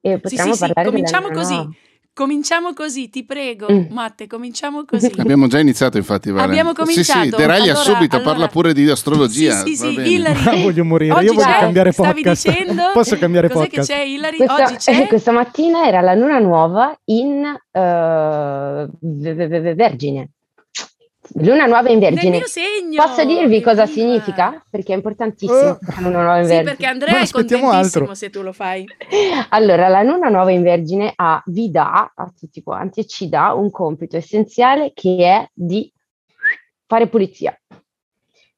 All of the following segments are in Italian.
e potremmo sì, sì, parlare cominciamo della così. Cominciamo così, ti prego, Mm. Matte, cominciamo così. Abbiamo già iniziato, infatti. Vale. Abbiamo cominciato. Sì, sì, deraglia Allora- subito, allora- parla pure di astrologia. Sì, sì, sì, bene. Hillary. Ah, voglio morire, Oggi io voglio cambiare Stavi podcast. dicendo? Posso cambiare Cos'è podcast? che c'è, Hillary? Questa, Oggi c'è? questa mattina era la luna nuova in eh, v- Vergine. Luna nuova in Nel Vergine. mio segno. Posso dirvi cosa Evviva. significa? Perché è importantissimo. Oh. la luna nuova in Sì, Vergine. perché Andrea Ma è contentissimo altro. se tu lo fai. Allora, la luna nuova in Vergine ha, vi dà a tutti quanti e ci dà un compito essenziale che è di fare pulizia.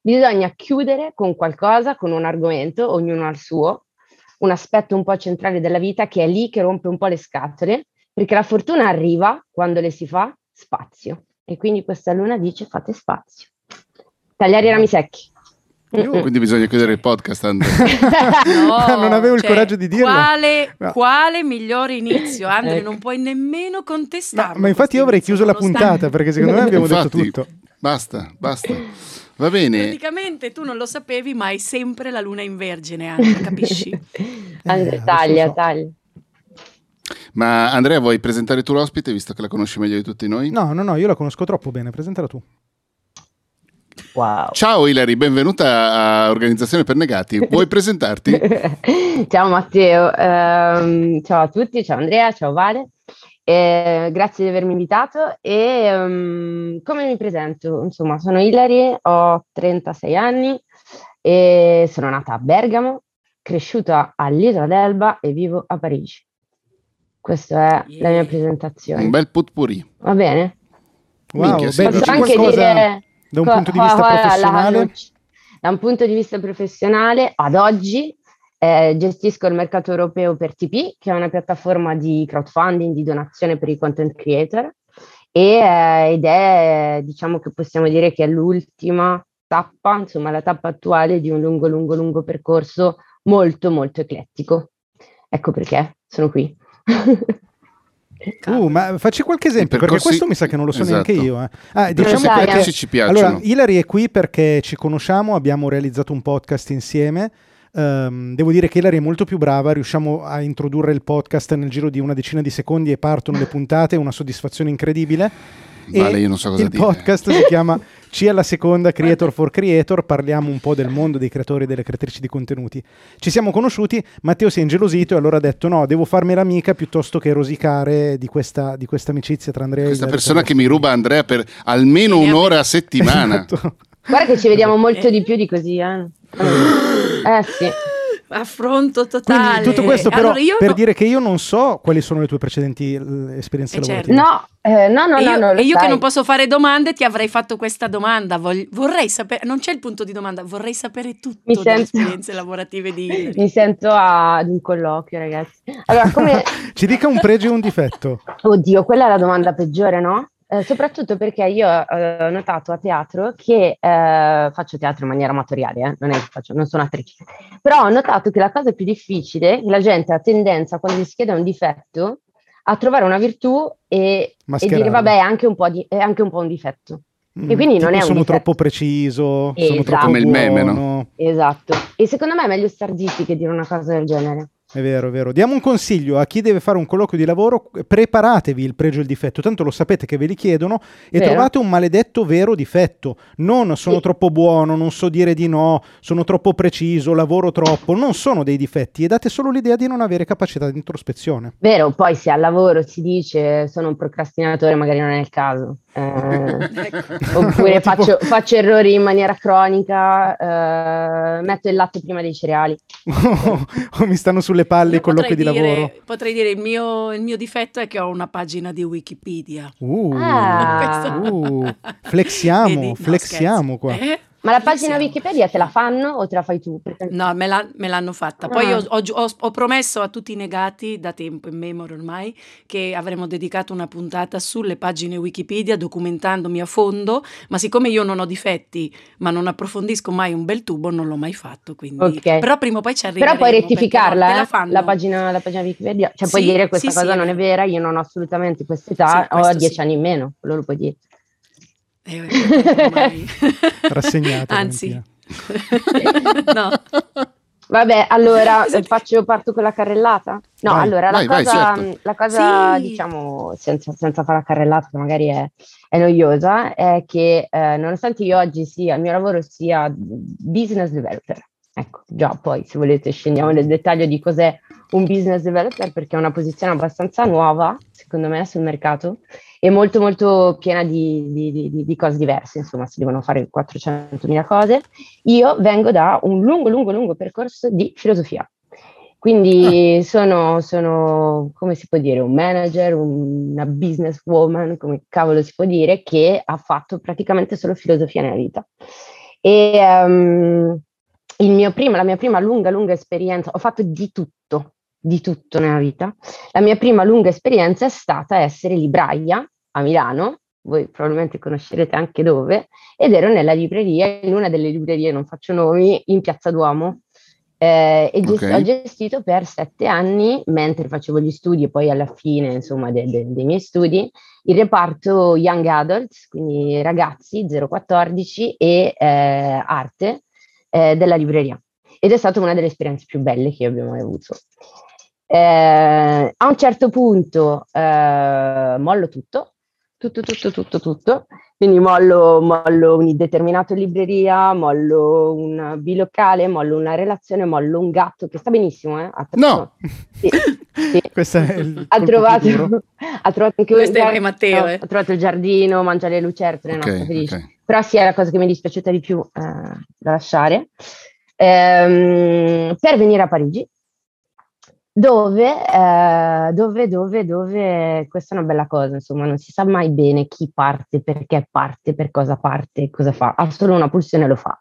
Bisogna chiudere con qualcosa, con un argomento, ognuno ha il suo, un aspetto un po' centrale della vita che è lì che rompe un po' le scatole, perché la fortuna arriva quando le si fa spazio. E quindi questa luna dice fate spazio. Tagliare i rami secchi. Io- Mm-mm. Quindi bisogna chiudere il podcast, Andrea. No, Non avevo il cioè, coraggio di dirlo. Quale, No. quale migliore inizio? Andre, Ecco. non puoi nemmeno No, contestarlo. ma infatti io avrei chiuso la puntata perché secondo me abbiamo detto Infatti, tutto. Basta, basta. Va bene. Praticamente tu non lo sapevi, ma hai sempre la luna in vergine, Andre, capisci? Andre, adesso taglia, so. taglia. Ma Andrea, vuoi presentare tu l'ospite, visto che la conosci meglio di tutti noi? No, no, no, io la conosco troppo bene, presentala tu. Wow. Ciao Ilari, benvenuta a Organizzazione per Negati. Vuoi presentarti? ciao Matteo, Ehm, ciao a tutti, ciao Andrea, ciao Vale. Eh, grazie di avermi invitato e ehm, come mi presento? Insomma, sono Ilari, ho 36 anni e sono nata a Bergamo, cresciuta all'Isola d'Elba e vivo a Parigi. Questa è la mia presentazione. Un bel potpourri. Va bene? Wow, Minchia, sì, Posso anche qualcosa dire da un co- punto di vista la- professionale? da un punto di vista professionale, ad oggi eh, gestisco il mercato europeo per TP, che è una piattaforma di crowdfunding, di donazione per i content creator, e, eh, ed è, diciamo che possiamo dire che è l'ultima tappa, insomma la tappa attuale di un lungo, lungo, lungo percorso molto, molto eclettico. Ecco perché sono qui. Uh, ma facci qualche esempio, I perché percorsi- questo mi sa che non lo so Esatto. neanche io. eh. Ah, diciamo percorsi dai, perché... ci piacciono. Allora, Hilary è qui perché ci conosciamo, abbiamo realizzato un podcast insieme. Ehm, devo dire che Hilary è molto più brava, riusciamo a introdurre il podcast nel giro di una decina di secondi e partono le puntate, è una soddisfazione incredibile. Vale, E io non so cosa il dire. podcast si chiama C alla seconda Creator for Creator, parliamo un po' del mondo dei creatori e delle creatrici di contenuti. Ci siamo conosciuti, Matteo si è ingelosito e allora ha detto no, devo farmi l'amica piuttosto che rosicare di questa, di questa amicizia tra Andrea e Questa persona che mi ruba Andrea per almeno Sì, un'ora a settimana. Esatto. Guarda che ci vediamo molto Eh. di più di così, eh. Eh sì. Affronto Quindi totale. tutto questo però Allora, io per no- dire che io non so quali sono le tue precedenti eh, esperienze Eh, certo. lavorative. No, eh, no, no, e no, io, no, e io che non posso fare domande ti avrei fatto questa domanda. Vog- vorrei sapere, non c'è il punto di domanda, vorrei sapere tutto Mi delle sento- esperienze lavorative di Hillary. Mi sento ad un colloquio, ragazzi. Allora, come... Ci dica un pregio e un difetto. Oddio, quella è la domanda peggiore, no? Eh, soprattutto perché io eh, ho notato a teatro che eh, faccio teatro in maniera amatoriale, eh, non, è che faccio, non sono attrice, però ho notato che la cosa più difficile, che la gente ha tendenza quando si chiede un difetto a trovare una virtù e, e dire vabbè è anche un po', di- è anche un, po un difetto. Mm, quindi non è un sono difetto. troppo preciso, sono Esatto. troppo Come il meme, no? Esatto. E secondo me è meglio star zitti che dire una cosa del genere. È vero, è vero. Diamo un consiglio a chi deve fare un colloquio di lavoro, preparatevi il pregio e il difetto, tanto lo sapete che ve li chiedono e Vero. trovate un maledetto vero difetto. Non sono Sì. troppo buono, non so dire di no, sono troppo preciso, lavoro troppo, non sono dei difetti e date solo l'idea di non avere capacità di introspezione. Vero, poi se al lavoro si dice sono un procrastinatore, magari non è il caso. Eh, Ecco. oppure Tipo- faccio, faccio errori in maniera cronica, eh, metto il latte prima dei cereali. o mi stanno sulle palle i colloqui di dire- lavoro. Potrei dire il mio, il mio difetto è che ho una pagina di Wikipedia. Uh, Ah. uh, flexiamo, Vedi? No, flexiamo scherzo. qua. Eh? Ma la pagina. Wikipedia te la fanno o te la fai tu? Perché- No, me, la- me l'hanno fatta. Poi Ah. ho, ho ho- promesso a tutti i negati, da tempo in memoria ormai, che avremmo dedicato una puntata sulle pagine Wikipedia documentandomi a fondo, ma siccome io non ho difetti, ma non approfondisco mai un bel tubo, non l'ho mai fatto. Quindi... Ok. Però prima o poi ci Però arriveremo. puoi perché rettificarla, eh, la fanno. la, pagina, la pagina Wikipedia. Cioè puoi Sì, dire questa sì, cosa sì, non è vera, io non ho assolutamente questa età, Sì, ho dieci anni in meno, quello lo puoi dire. Eh, ormai- Rassegnata. Anzi, no. Vabbè, allora faccio, parto con la carrellata? No, Vai. allora Vai, la vai, cosa, certo. la cosa Sì. diciamo, senza, senza fare la carrellata, che magari è, è noiosa, è che eh, nonostante io oggi sia, il mio lavoro sia business developer, ecco, già poi se volete scendiamo nel dettaglio di cos'è un business developer, perché è una posizione abbastanza nuova, secondo me, sul mercato, e molto molto piena di, di- di- di- cose diverse, insomma, si devono fare 400.000 cose. Io vengo da un lungo, lungo, lungo percorso di filosofia. Quindi sono, sono, come si può dire, un manager, una business woman, come cavolo si può dire, che ha fatto praticamente solo filosofia nella vita. E il mio primo- la mia prima lunga, lunga esperienza, ho fatto di tutto, di tutto nella vita. La mia prima lunga esperienza è stata essere libraia a Milano, voi probabilmente conoscerete anche dove, ed ero nella libreria, in una delle librerie, non faccio nomi, in Piazza Duomo. Eh, e gest- Ok. ho gestito per sette anni, mentre facevo gli studi e poi alla fine, insomma, de- de- dei miei studi, il reparto Young Adults, quindi ragazzi 014 e eh, arte eh, della libreria. Ed è stata una delle esperienze più belle che io abbia mai avuto. Eh, a un certo punto eh, mollo tutto, tutto, tutto, tutto, tutto. Quindi mollo, mollo un'indeterminata libreria, mollo un bilocale, mollo una relazione, mollo un gatto che sta benissimo, eh? No! Sì, sì. Questo è il Ha trovato, ha trovato anche Questo è giardino, Matteo, eh. ha trovato il giardino, mangia le lucertole, no, sta Ok, felice. ok. Però sì, è la cosa che mi è dispiaciuta di più eh, da lasciare. Ehm, per venire a Parigi, dove, eh, dove, dove, dove, questa è una bella cosa, insomma, non si sa mai bene chi parte, perché parte, per cosa parte, cosa fa, ha solo una pulsione e lo fa.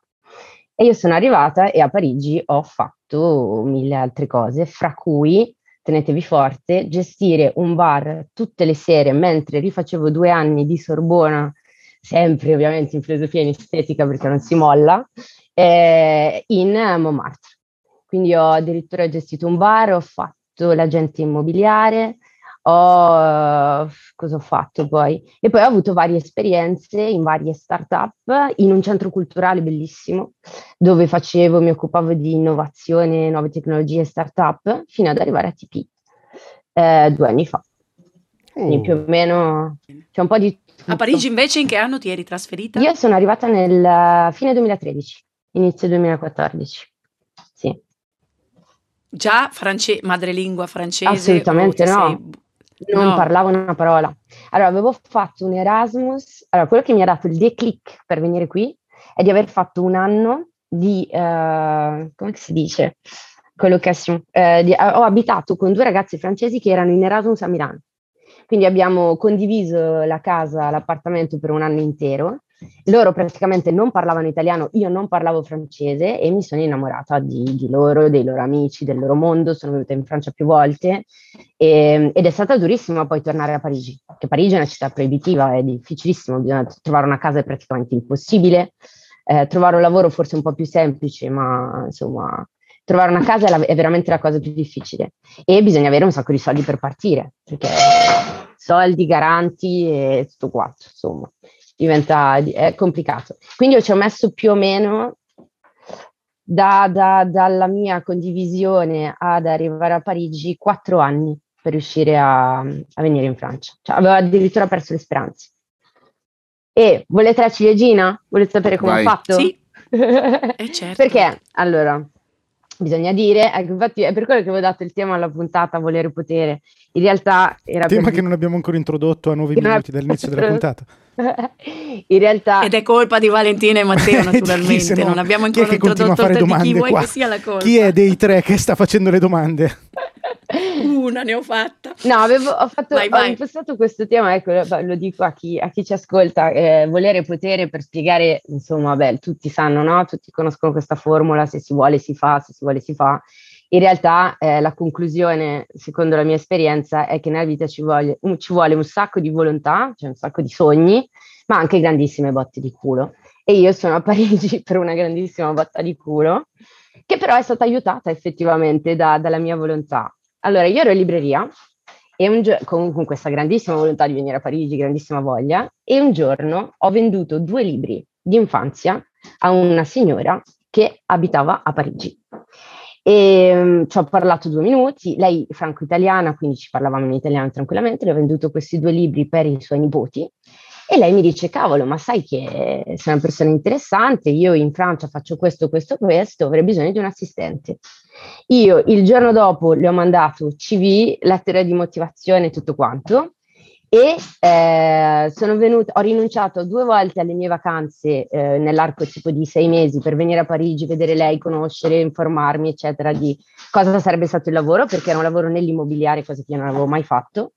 E io sono arrivata e a Parigi ho fatto mille altre cose, fra cui, tenetevi forte, gestire un bar tutte le sere mentre rifacevo due anni di Sorbona, sempre ovviamente in filosofia e in estetica perché non si molla, eh, in Montmartre. Quindi ho addirittura gestito un bar, ho fatto l'agente immobiliare, ho, cosa ho fatto poi? E poi ho avuto varie esperienze in varie start-up, in un centro culturale bellissimo, dove facevo, mi occupavo di innovazione, nuove tecnologie start-up, fino ad arrivare a TP, eh, due anni fa. Quindi Oh. più o meno c'è un po' di tutto. A Parigi invece in che anno ti eri trasferita? Io sono arrivata nel eh, fine 2013, inizio 2014. Sì. Già france- madrelingua francese? Assolutamente no. sei- Non No. parlavo una parola. Allora, avevo fatto un Erasmus. Allora, quello che mi ha dato il declic per venire qui è di aver fatto un anno di, eh, come si dice? Collocation. Eh, di- ho abitato con due ragazzi francesi che erano in Erasmus a Milano. Quindi abbiamo condiviso la casa, l'appartamento per un anno intero. Loro praticamente non parlavano italiano, io non parlavo francese e mi sono innamorata di, di loro, dei loro amici, del loro mondo. Sono venuta in Francia più volte e- ed è stata durissima poi tornare a Parigi, perché Parigi è una città proibitiva, è difficilissimo, bisogna trovare una casa è praticamente impossibile, Eh, trovare un lavoro forse un po' più semplice, ma insomma trovare una casa è, la- è veramente la cosa più difficile e bisogna avere un sacco di soldi per partire, perché soldi, garanti e tutto quanto, insomma, diventa è complicato. Quindi io ci ho messo più o meno da- da- dalla mia condivisione ad arrivare a Parigi quattro anni per riuscire a, a venire in Francia. Cioè, avevo addirittura perso le speranze. E volete la ciliegina? Volete sapere come Vai. ho fatto? Sì. Eh, certo. Perché? Allora, bisogna dire, ecco, infatti è per quello che avevo dato il tema alla puntata Volere Potere. In realtà era Tema per che non abbiamo ancora introdotto a nove Che non minuti abbiamo dall'inizio della introdotto. puntata. In realtà Ed è colpa di Valentina e Matteo, naturalmente. no? non abbiamo Chi è ancora che continua a introdotto fare domande chi vuoi qua? che sia la colpa. Chi è dei tre che sta facendo le domande? Una ne ho fatta. No, avevo, ho, fatto, Vai, ho vai. impostato questo tema, ecco, lo, dico a chi, a chi ci ascolta, eh, volere e potere per spiegare, insomma, beh, tutti sanno, no? Tutti conoscono questa formula, se si vuole si fa, se si vuole si fa. In realtà eh, la conclusione, secondo la mia esperienza, è che nella vita ci vuole, un- ci vuole un sacco di volontà, cioè un sacco di sogni, ma anche grandissime botte di culo. E io sono a Parigi per una grandissima botta di culo, che però è stata aiutata effettivamente da- dalla mia volontà. Allora, io ero in libreria e gio- con, con questa grandissima volontà di venire a Parigi, grandissima voglia, e un giorno ho venduto due libri di infanzia a una signora che abitava a Parigi. E um, ci ho parlato due minuti, lei franco-italiana, quindi ci parlavamo in italiano tranquillamente, le ho venduto questi due libri per i suoi nipoti e lei mi dice, cavolo, ma sai che sei una persona interessante, io in Francia faccio questo, questo, questo, avrei bisogno di un assistente. Io il giorno dopo le ho mandato CV, lettera di motivazione e tutto quanto e eh, sono venuta, ho rinunciato due volte alle mie vacanze eh, nell'arco tipo di sei mesi per venire a Parigi, vedere lei, conoscere, informarmi, eccetera, di cosa sarebbe stato il lavoro, perché era un lavoro nell'immobiliare, cosa che io non avevo mai fatto.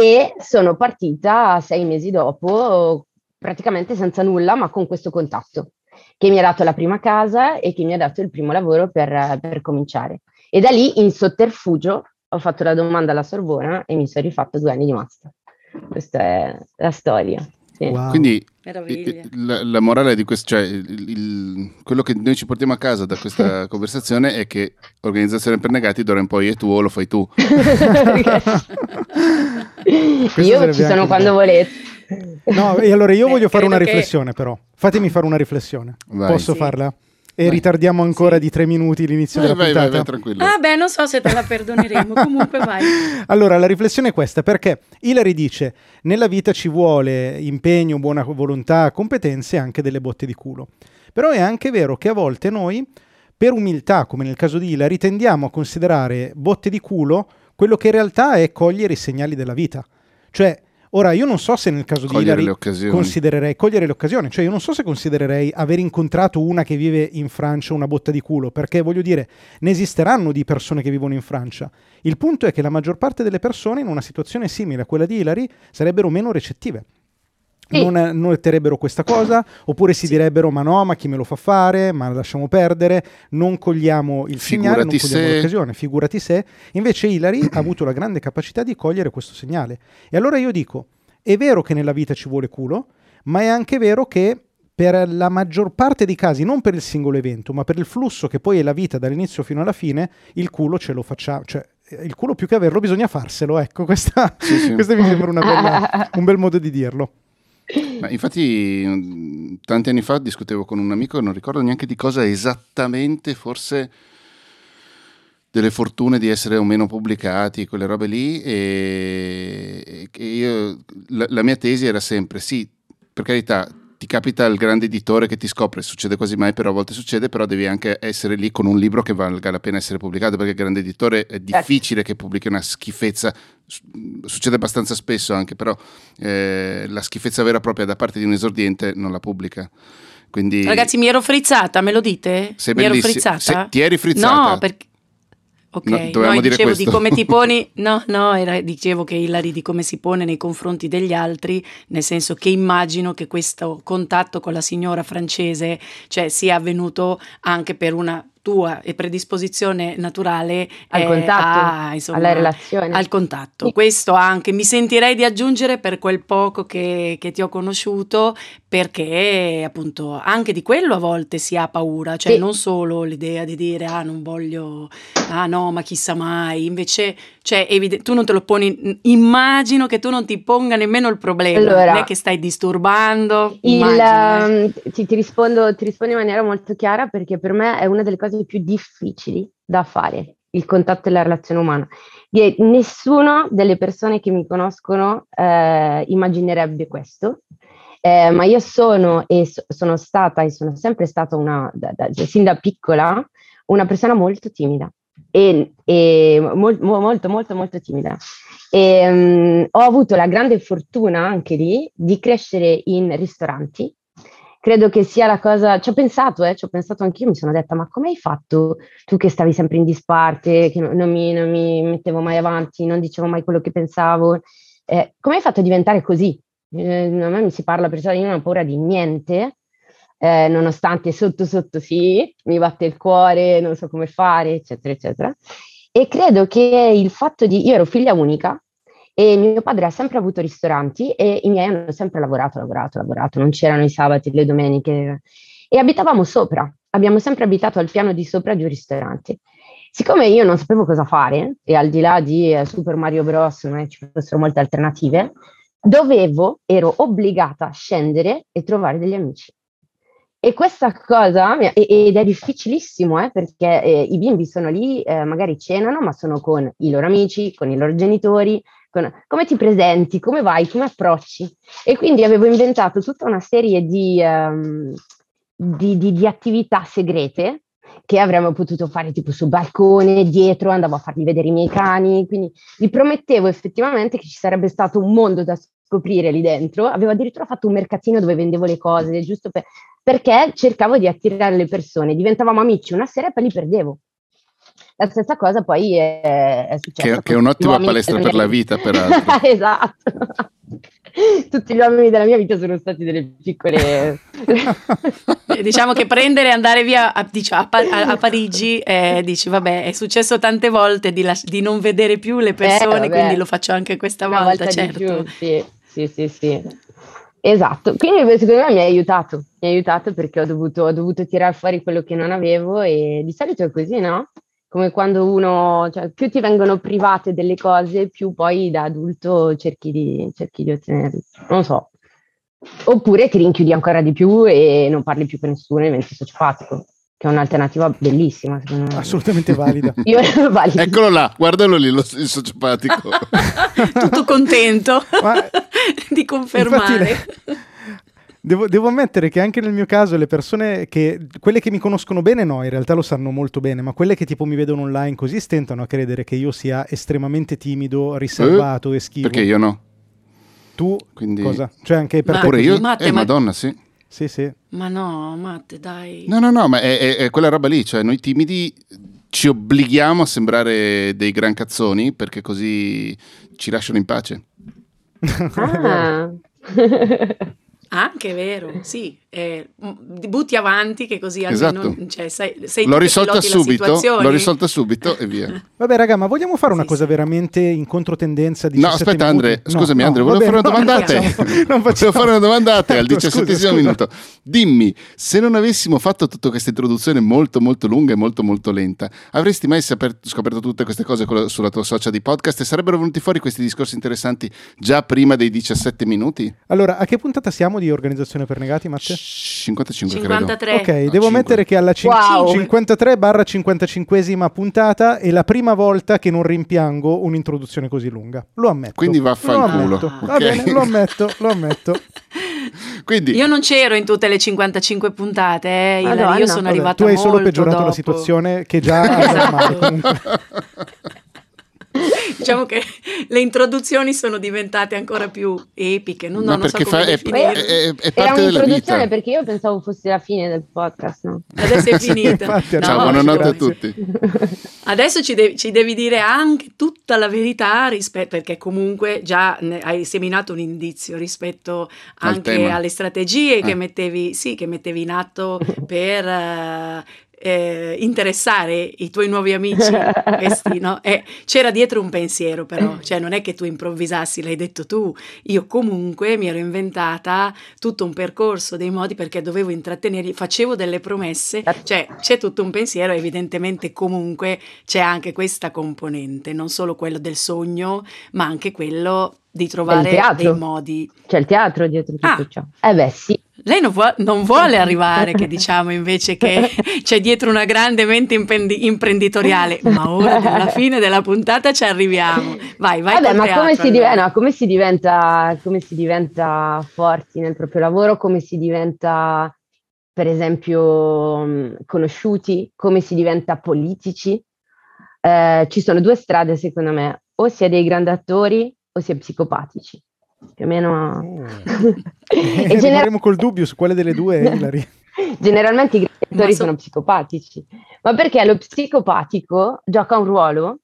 E sono partita sei mesi dopo, praticamente senza nulla, ma con questo contatto, che mi ha dato la prima casa e che mi ha dato il primo lavoro per, per cominciare. E da lì, in sotterfugio, ho fatto la domanda alla Sorbona e mi sono rifatto due anni di master. Questa è la storia. Sì. Wow. Quindi la, la, morale di questo, cioè il, il, quello che noi ci portiamo a casa da questa conversazione è che organizzazione per negati d'ora in poi è tuo o lo fai tu. io ci sono quando volete. No, e allora io Beh, voglio fare una riflessione che... però. Fatemi fare una riflessione. Vai. Posso sì. farla? E vai. ritardiamo ancora sì. di tre minuti l'inizio vai, della vai, puntata. Vai, tranquillo. Ah, beh, non so se te la perdoneremo. Comunque, vai. Allora, la riflessione è questa: perché Hilary dice: nella vita ci vuole impegno, buona volontà, competenze e anche delle botte di culo. Però è anche vero che a volte noi, per umiltà, come nel caso di Hilary, tendiamo a considerare botte di culo quello che in realtà è cogliere i segnali della vita. Cioè, Ora, io non so se nel caso cogliere di Hilary considererei cogliere le occasioni, cioè io non so se considererei aver incontrato una che vive in Francia una botta di culo, perché voglio dire, ne esisteranno di persone che vivono in Francia. Il punto è che la maggior parte delle persone in una situazione simile a quella di Hilary sarebbero meno recettive non, non noterebbero questa cosa, oppure si sì. direbbero ma no, ma chi me lo fa fare, ma lasciamo perdere, non cogliamo il segnale, non cogliamo se... l'occasione, figurati se. Invece Hilary ha avuto la grande capacità di cogliere questo segnale. E allora io dico, è vero che nella vita ci vuole culo, ma è anche vero che per la maggior parte dei casi, non per il singolo evento, ma per il flusso che poi è la vita dall'inizio fino alla fine, il culo ce lo facciamo, cioè il culo più che averlo bisogna farselo, ecco, questa, sì, sì. questo mi sembra bella, un bel modo di dirlo. Ma infatti tanti anni fa discutevo con un amico e non ricordo neanche di cosa esattamente, forse delle fortune di essere o meno pubblicati, quelle robe lì, e, e io, la, la mia tesi era sempre sì, per carità, ti capita il grande editore che ti scopre, succede quasi mai, però a volte succede, però devi anche essere lì con un libro che valga la pena essere pubblicato, perché il grande editore è certo. difficile che pubblichi una schifezza, succede abbastanza spesso anche, però eh, la schifezza vera e propria da parte di un esordiente non la pubblica. Quindi... Ragazzi, mi ero frizzata, me lo dite? Sei mi ero frizzata? Se, ti eri frizzata? No, perché Ok, no, no dicevo questo. di come ti poni, no, no, era, dicevo che Hilary di come si pone nei confronti degli altri, nel senso che immagino che questo contatto con la signora francese cioè, sia avvenuto anche per una tua predisposizione naturale al contatto, a, insomma, alla relazione. Al contatto. Sì. Questo anche mi sentirei di aggiungere per quel poco che, che, ti ho conosciuto, perché appunto anche di quello a volte si ha paura, cioè sì. non solo l'idea di dire ah non voglio, ah no ma chissà mai, invece cioè, evidente, tu non te lo poni, immagino che tu non ti ponga nemmeno il problema, allora, non è che stai disturbando. Il, um, ti, ti, rispondo, ti rispondo in maniera molto chiara perché per me è una delle cose cose più difficili da fare, il contatto e la relazione umana. Nessuna delle persone che mi conoscono eh, immaginerebbe questo, eh, ma io sono e so, sono stata e sono sempre stata una, da, da, sin da piccola, una persona molto timida e, e mol, molto molto molto timida. E, um, ho avuto la grande fortuna anche lì di crescere in ristoranti credo che sia la cosa, ci ho pensato, eh, ci ho pensato anch'io, mi sono detta, ma come hai fatto tu che stavi sempre in disparte, che non mi, non mi mettevo mai avanti, non dicevo mai quello che pensavo, eh, come hai fatto a diventare così? Eh, a me mi si parla perciò io non ho paura di niente, eh, nonostante sotto sotto sì, mi batte il cuore, non so come fare, eccetera, eccetera. E credo che il fatto di, io ero figlia unica, e mio padre ha sempre avuto ristoranti e i miei hanno sempre lavorato, lavorato, lavorato, non c'erano i sabati, le domeniche e abitavamo sopra, abbiamo sempre abitato al piano di sopra di un ristorante. Siccome io non sapevo cosa fare e al di là di eh, Super Mario Bros. non ci fossero molte alternative, dovevo, ero obbligata a scendere e trovare degli amici. E questa cosa, ed è difficilissimo, eh, perché eh, i bimbi sono lì, eh, magari cenano, ma sono con i loro amici, con i loro genitori, come ti presenti, come vai, come approcci. E quindi avevo inventato tutta una serie di, um, di, di, di attività segrete che avremmo potuto fare tipo sul balcone, dietro, andavo a fargli vedere i miei cani, quindi gli promettevo effettivamente che ci sarebbe stato un mondo da scoprire lì dentro. Avevo addirittura fatto un mercatino dove vendevo le cose, giusto per, perché cercavo di attirare le persone. Diventavamo amici una sera e poi li perdevo. La stessa cosa poi è, è successa. Che, che è un'ottima palestra per la vita, peraltro. esatto. Tutti gli uomini della mia vita sono stati delle piccole... Eh, diciamo che prendere e andare via a, diciamo, a, a Parigi, eh, dici vabbè è successo tante volte di, las- di non vedere più le persone, eh, quindi lo faccio anche questa Una volta, volta certo. Più, sì, sì, sì, sì. Esatto, quindi secondo me mi ha aiutato, mi ha aiutato perché ho dovuto, ho dovuto tirare fuori quello che non avevo e di solito è così, no? Come quando uno, cioè, più ti vengono private delle cose, più poi da adulto cerchi di, cerchi di ottenerle. Non so. Oppure ti rinchiudi ancora di più e non parli più con nessuno e diventi sociopatico, che è un'alternativa bellissima. Assolutamente valida. Io, valida. Eccolo là, guardalo lì, lo, il sociopatico. Tutto contento Ma, di confermare. Infatti, Devo, devo, ammettere che anche nel mio caso le persone che, quelle che mi conoscono bene no, in realtà lo sanno molto bene, ma quelle che tipo mi vedono online così stentano a credere che io sia estremamente timido, riservato eh, e schivo. Perché io no. Tu Quindi... cosa? Cioè anche per ma, te pure io? Matte, eh, ma... madonna, sì. Sì, sì. Ma no, Matte, dai. No, no, no, ma è, è, è quella roba lì, cioè noi timidi ci obblighiamo a sembrare dei gran cazzoni perché così ci lasciano in pace. Ah. Anche vero, sì, eh, butti avanti che così almeno esatto. cioè, sei, sei l'ho risolta subito, l'ho risolta subito e via. Vabbè raga, ma vogliamo fare una sì, cosa sì. veramente in controtendenza di No, aspetta Andre, no, scusami no, Andre, volevo fare una domanda a te. Volevo fare una domanda a te al diciassettesimo minuto. Dimmi, se non avessimo fatto tutta questa introduzione molto molto lunga e molto molto lenta, avresti mai saper, scoperto tutte queste cose sulla tua social di podcast e sarebbero venuti fuori questi discorsi interessanti già prima dei 17 minuti? Allora, a che puntata siamo di organizzazione per negati, Matte? 55 53. credo. Ok, no, devo 5. mettere che alla cin- wow. 53 barra 55esima puntata è la prima volta che non rimpiango un'introduzione così lunga. Lo ammetto. Quindi vaffanculo. Ah. Okay. Va bene, lo ammetto, lo ammetto. Quindi, io non c'ero in tutte le 55 puntate, eh, Madonna, io sono arrivata Tu hai solo peggiorato dopo. la situazione che già esatto. male comunque. diciamo che le introduzioni sono diventate ancora più epiche. Non, no, non so fa, è, è, è, è parte della vita. perché io pensavo fosse la fine del podcast. No? Adesso è finita. no, Ciao, buonanotte a tutti. Adesso ci devi, ci devi, dire anche tutta la verità rispetto, perché comunque già hai seminato un indizio rispetto anche alle strategie eh. che, mettevi, sì, che mettevi in atto per uh, eh, interessare i tuoi nuovi amici questi, no? E c'era dietro un pensiero però, cioè non è che tu improvvisassi, l'hai detto tu, io comunque mi ero inventata tutto un percorso, dei modi perché dovevo intrattenerli, facevo delle promesse, certo. cioè c'è tutto un pensiero, evidentemente comunque c'è anche questa componente, non solo quello del sogno, ma anche quello di trovare dei modi. C'è il teatro dietro tutto ah. ciò. Eh beh sì. Lei non, vuole, non vuole arrivare, che diciamo invece che c'è dietro una grande mente imprendi- imprenditoriale, ma ora alla fine della puntata ci arriviamo. Vai, vai. Vabbè, ma teatro, come, si div- no, come, si diventa, come si diventa forti nel proprio lavoro? Come si diventa, per esempio, conosciuti? Come si diventa politici? Eh, ci sono due strade, secondo me. O si è dei grandi attori o si è psicopatici più o meno... Oh. e gener- col dubbio su quale delle due è Hilary. Generalmente i genitori so- sono psicopatici, ma perché lo psicopatico gioca un ruolo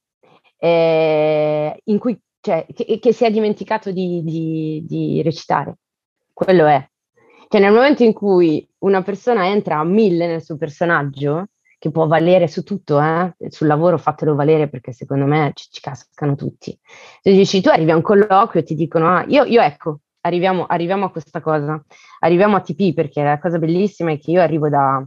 eh, in cui, cioè, che, che, si è dimenticato di, di, di recitare. Quello è. Cioè nel momento in cui una persona entra a mille nel suo personaggio, che può valere su tutto, eh? sul lavoro fatelo valere perché secondo me ci, ci cascano tutti. Se dici tu arrivi a un colloquio e ti dicono, ah, io, io ecco, arriviamo, arriviamo, a questa cosa, arriviamo a TP perché la cosa bellissima è che io arrivo da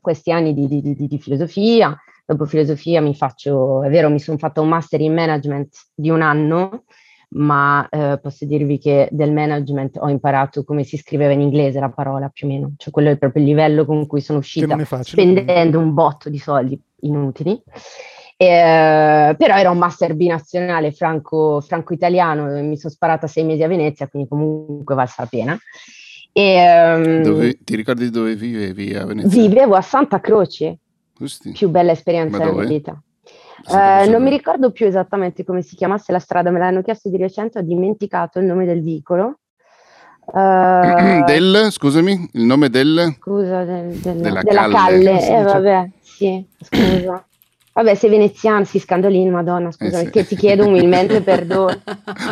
questi anni di, di, di, di filosofia, dopo filosofia mi faccio, è vero, mi sono fatta un master in management di un anno, ma eh, posso dirvi che del management ho imparato come si scriveva in inglese la parola più o meno, cioè quello è proprio il livello con cui sono uscita spendendo un botto di soldi inutili. Eh, però era un master binazionale franco, franco-italiano, mi sono sparata sei mesi a Venezia, quindi comunque valsa la pena. E, um, dove, ti ricordi dove vivevi a Venezia? Vivevo a Santa Croce, Giusti. più bella esperienza della mia vita. Eh, non mi ricordo più esattamente come si chiamasse la strada, me l'hanno chiesto di recente, ho dimenticato il nome del vicolo. Uh, del, scusami, il nome del... Scusa, del, del, della, della Calle. calle. Eh, vabbè, sì, scusa. Vabbè, sei veneziano, si scandolino, madonna, scusa, eh sì. che ti chiedo umilmente perdono.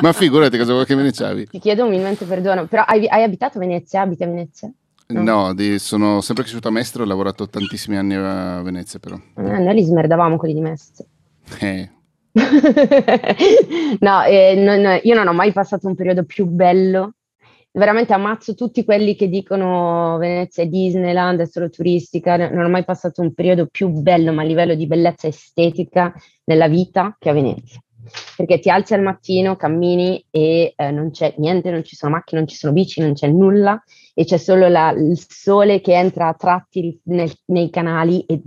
Ma figurati cosa vuoi che me ne. Ti chiedo umilmente perdono, però hai, hai abitato a Venezia? Abiti a Venezia? No, no di, sono sempre cresciuto a Mestre, ho lavorato tantissimi anni a Venezia però. Eh, noi li smerdavamo quelli di Mestre. Eh. no, eh, non, io non ho mai passato un periodo più bello veramente ammazzo tutti quelli che dicono Venezia è Disneyland, è solo turistica, non ho mai passato un periodo più bello, ma a livello di bellezza estetica nella vita che a Venezia. Perché ti alzi al mattino, cammini e eh, non c'è niente, non ci sono macchine, non ci sono bici, non c'è nulla e c'è solo la, il sole che entra a tratti nel, nei canali e,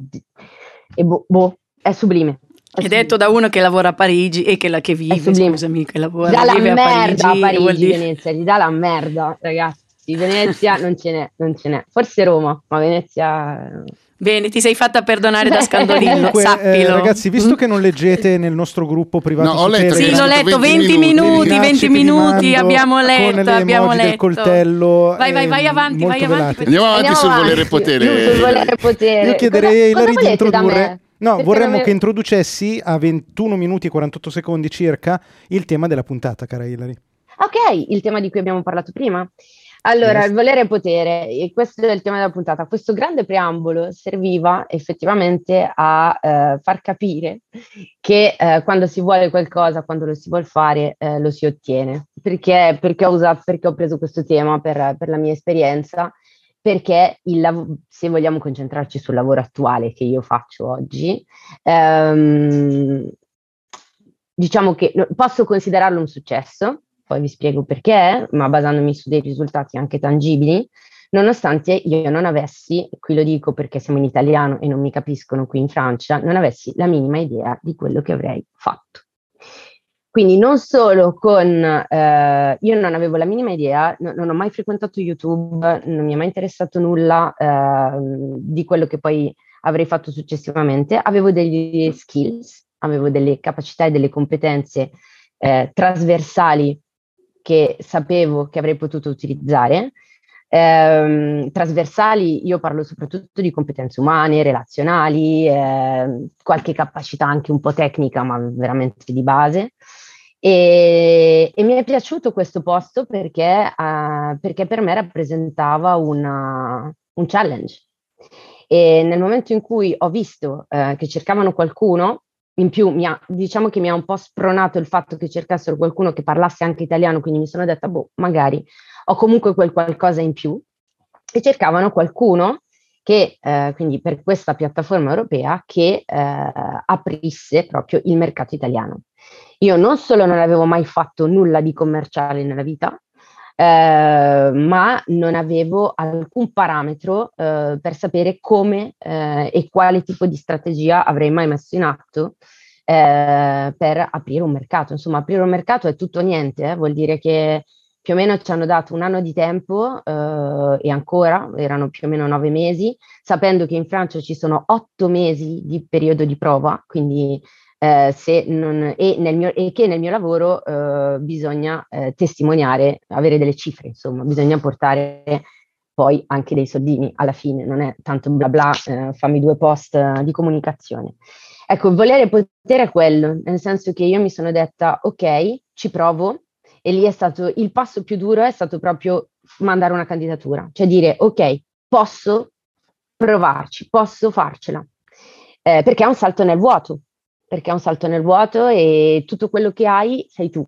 e boh, boh, è sublime. È detto da uno che lavora a Parigi e che, la, che vive, scusami, che lavora dà la vive a Parigi. a Parigi, Venezia, gli dà la merda, ragazzi. Venezia non ce n'è, non ce n'è. Forse Roma, ma Venezia... Bene, ti sei fatta perdonare da Scandolino, Comunque, eh, sappilo. Eh, ragazzi, visto che non leggete nel nostro gruppo privato no, ho letto, Sì, l'ho letto, 20 minuti, 20 minuti, 20 minuti abbiamo letto, abbiamo letto. del coltello. Vai, vai, vai avanti, vai avanti. Andiamo avanti Andiamo sul avanti. volere potere. Sul volere potere. Io chiederei a Ilari di introdurre No, Perché vorremmo che introducessi a 21 minuti e 48 secondi circa il tema della puntata, cara Hilary. Ok, il tema di cui abbiamo parlato prima. Allora, il volere e potere, e questo è il tema della puntata. Questo grande preambolo serviva effettivamente a eh, far capire che eh, quando si vuole qualcosa, quando lo si vuole fare, eh, lo si ottiene. Perché, perché, ho usato, perché ho preso questo tema per, per la mia esperienza perché lav- se vogliamo concentrarci sul lavoro attuale che io faccio oggi, ehm, diciamo che posso considerarlo un successo, poi vi spiego perché, ma basandomi su dei risultati anche tangibili, nonostante io non avessi, qui lo dico perché siamo in italiano e non mi capiscono qui in Francia, non avessi la minima idea di quello che avrei fatto. Quindi non solo con, eh, io non avevo la minima idea, no, non ho mai frequentato YouTube, non mi è mai interessato nulla eh, di quello che poi avrei fatto successivamente, avevo degli skills, avevo delle capacità e delle competenze eh, trasversali che sapevo che avrei potuto utilizzare. Eh, trasversali, io parlo soprattutto di competenze umane, relazionali, eh, qualche capacità anche un po' tecnica, ma veramente di base. E, e, mi è piaciuto questo posto perché, uh, perché per me rappresentava una, un challenge. E nel momento in cui ho visto uh, che cercavano qualcuno, in più mi ha, diciamo che mi ha un po' spronato il fatto che cercassero qualcuno che parlasse anche italiano, quindi mi sono detta, boh, magari ho comunque quel qualcosa in più. E cercavano qualcuno che, eh, quindi per questa piattaforma europea, che eh, aprisse proprio il mercato italiano. Io non solo non avevo mai fatto nulla di commerciale nella vita, eh, ma non avevo alcun parametro eh, per sapere come eh, e quale tipo di strategia avrei mai messo in atto eh, per aprire un mercato. Insomma, aprire un mercato è tutto o niente, eh, vuol dire che più o meno ci hanno dato un anno di tempo eh, e ancora erano più o meno nove mesi, sapendo che in Francia ci sono otto mesi di periodo di prova, quindi eh, non, e, mio, e, che nel mio lavoro eh, bisogna eh, testimoniare, avere delle cifre, insomma, bisogna portare poi anche dei soldini. Alla fine, non è tanto bla bla, eh, fammi due post di comunicazione. Ecco, volere potere è quello, nel senso che io mi sono detta, ok, ci provo, e lì è stato, il passo più duro è stato proprio mandare una candidatura, cioè dire, ok, posso provarci, posso farcela, eh, perché è un salto nel vuoto, perché è un salto nel vuoto e tutto quello che hai sei tu.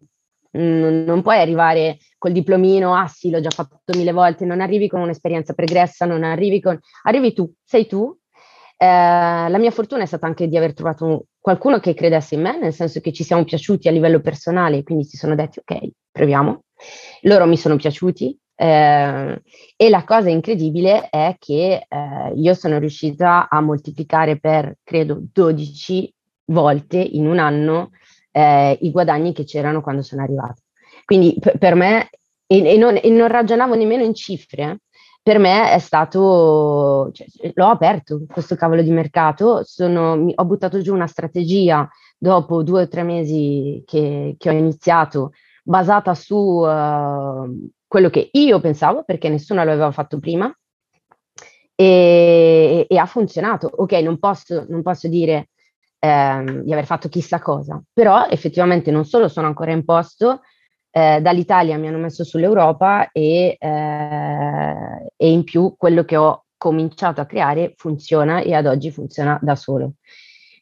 Non, puoi arrivare col diplomino, ah sì, l'ho già fatto mille volte, non arrivi con un'esperienza pregressa, non arrivi con... Arrivi tu, sei tu. Eh, la mia fortuna è stata anche di aver trovato qualcuno che credesse in me, nel senso che ci siamo piaciuti a livello personale, quindi si sono detti ok, proviamo. Loro mi sono piaciuti, eh, e la cosa incredibile è che eh, io sono riuscita a moltiplicare per, credo, 12 volte in un anno eh, i guadagni che c'erano quando sono arrivata. Quindi p- per me, e, e, non, e, non, ragionavo nemmeno in cifre, per me è stato, cioè, l'ho aperto questo cavolo di mercato, sono, mi, ho buttato giù una strategia dopo due o tre mesi che, che ho iniziato, basata su uh, quello che io pensavo, perché nessuno lo aveva fatto prima, e, e ha funzionato. Ok, non posso, non posso dire ehm, di aver fatto chissà cosa, però effettivamente non solo sono ancora in posto, eh, dall'Italia mi hanno messo sull'Europa e, eh, e in più quello che ho cominciato a creare funziona e ad oggi funziona da solo.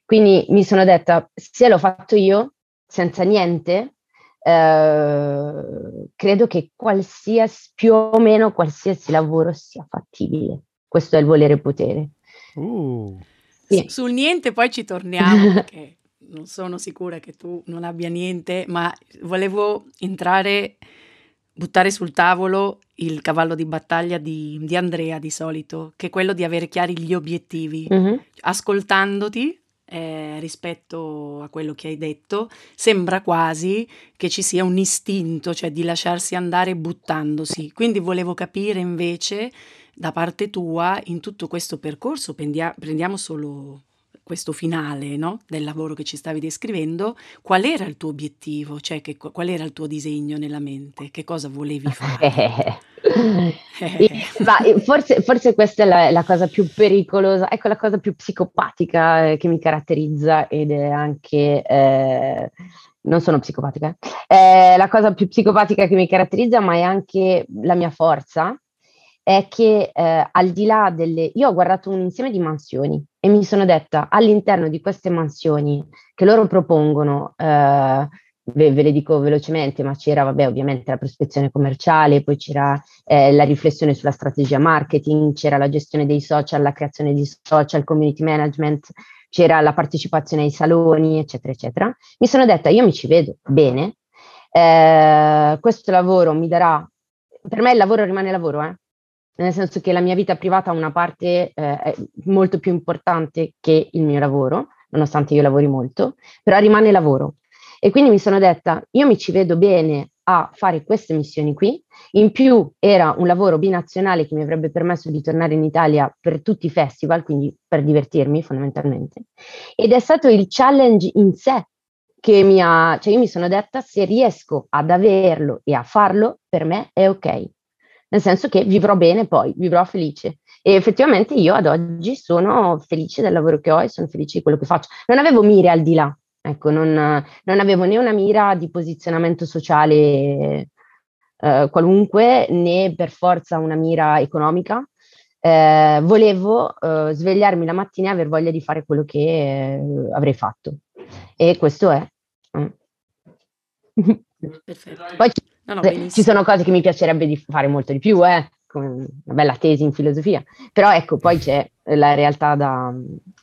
Quindi mi sono detta, se l'ho fatto io, senza niente, eh, credo che qualsiasi, più o meno qualsiasi lavoro sia fattibile. Questo è il volere potere. Uh. Sì. Sul niente poi ci torniamo, perché non sono sicura che tu non abbia niente, ma volevo entrare, buttare sul tavolo il cavallo di battaglia di, di Andrea di solito, che è quello di avere chiari gli obiettivi. Mm-hmm. Ascoltandoti, eh, rispetto a quello che hai detto, sembra quasi che ci sia un istinto, cioè di lasciarsi andare buttandosi. Quindi volevo capire invece da parte tua in tutto questo percorso, prendia- prendiamo solo questo finale no? del lavoro che ci stavi descrivendo, qual era il tuo obiettivo, cioè che, qual era il tuo disegno nella mente, che cosa volevi fare? Ma forse, forse, questa è la, la, cosa più pericolosa, ecco la cosa più psicopatica eh, che mi caratterizza ed è anche... Eh, non sono psicopatica, eh, la cosa più psicopatica che mi caratterizza, ma è anche la mia forza, è che eh, al di là delle... Io ho guardato un insieme di mansioni e mi sono detta all'interno di queste mansioni che loro propongono, eh, ve, ve, le dico velocemente, ma c'era vabbè, ovviamente la prospezione commerciale, poi c'era eh, la riflessione sulla strategia marketing, c'era la gestione dei social, la creazione di social, community management, c'era la partecipazione ai saloni, eccetera, eccetera. Mi sono detta, io mi ci vedo bene, eh, questo lavoro mi darà, per me il lavoro rimane lavoro, eh? Nel senso che la mia vita privata ha una parte eh, molto più importante che il mio lavoro, nonostante io lavori molto, però rimane lavoro. E quindi mi sono detta, io mi ci vedo bene a fare queste missioni qui, in più era un lavoro binazionale che mi avrebbe permesso di tornare in Italia per tutti i festival, quindi per divertirmi fondamentalmente, ed è stato il challenge in sé che mi ha, cioè io mi sono detta se riesco ad averlo e a farlo, per me è ok nel senso che vivrò bene poi, vivrò felice. E effettivamente io ad oggi sono felice del lavoro che ho e sono felice di quello che faccio. Non avevo mire al di là, ecco, non, non avevo né una mira di posizionamento sociale eh, qualunque, né per forza una mira economica. Eh, volevo eh, svegliarmi la mattina e aver voglia di fare quello che eh, avrei fatto. E questo è. Perfetto. Poi No, no, Ci sono cose che mi piacerebbe di fare molto di più, eh? una bella tesi in filosofia, però ecco, poi c'è la realtà da,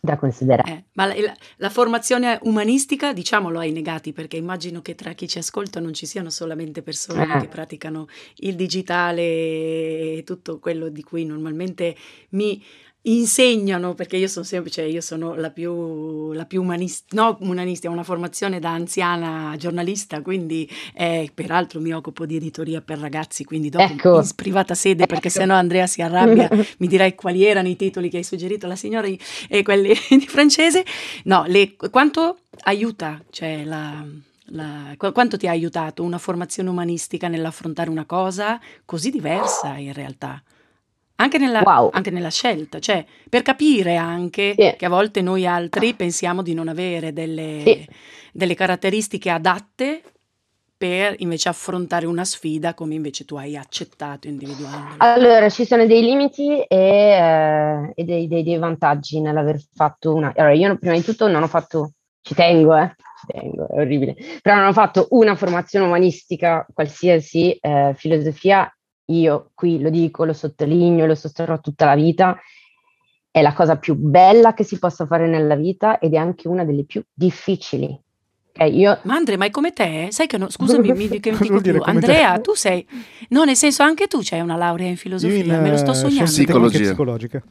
da considerare. Eh, ma la, la, la, formazione umanistica, diciamolo ai negati, perché immagino che tra chi ci ascolta non ci siano solamente persone eh. che praticano il digitale e tutto quello di cui normalmente mi insegnano, perché io sono sempre, cioè io sono la più, la più umanista, no umanista, ho una formazione da anziana giornalista, quindi eh, peraltro mi occupo di editoria per ragazzi, quindi dopo ecco. in privata sede, perché ecco. sennò Andrea si arrabbia, mi direi quali erano i titoli che hai suggerito la signora e quelli di francese. No, le, quanto aiuta, cioè la, la, quanto ti ha aiutato una formazione umanistica nell'affrontare una cosa così diversa in realtà? Anche nella, wow. anche nella, scelta, cioè per capire anche sì. che a volte noi altri pensiamo di non avere delle, sì. delle, caratteristiche adatte per invece affrontare una sfida come invece tu hai accettato individualmente. Allora, ci sono dei limiti e, eh, e dei, dei, dei, vantaggi nell'aver fatto una... Allora, io prima di tutto non ho fatto, ci tengo, eh, ci tengo, è orribile, però non ho fatto una formazione umanistica, qualsiasi eh, filosofia io qui lo dico, lo sottolineo, lo sosterrò tutta la vita, è la cosa più bella che si possa fare nella vita ed è anche una delle più difficili. Okay, io... Ma Andrea, ma è come te? Sai che no, scusami, mi, che mi dico più. Andrea, te? tu sei... No, nel senso anche tu c'hai una laurea in filosofia, in, me lo sto eh, sognando. Psicologia. psicologiche.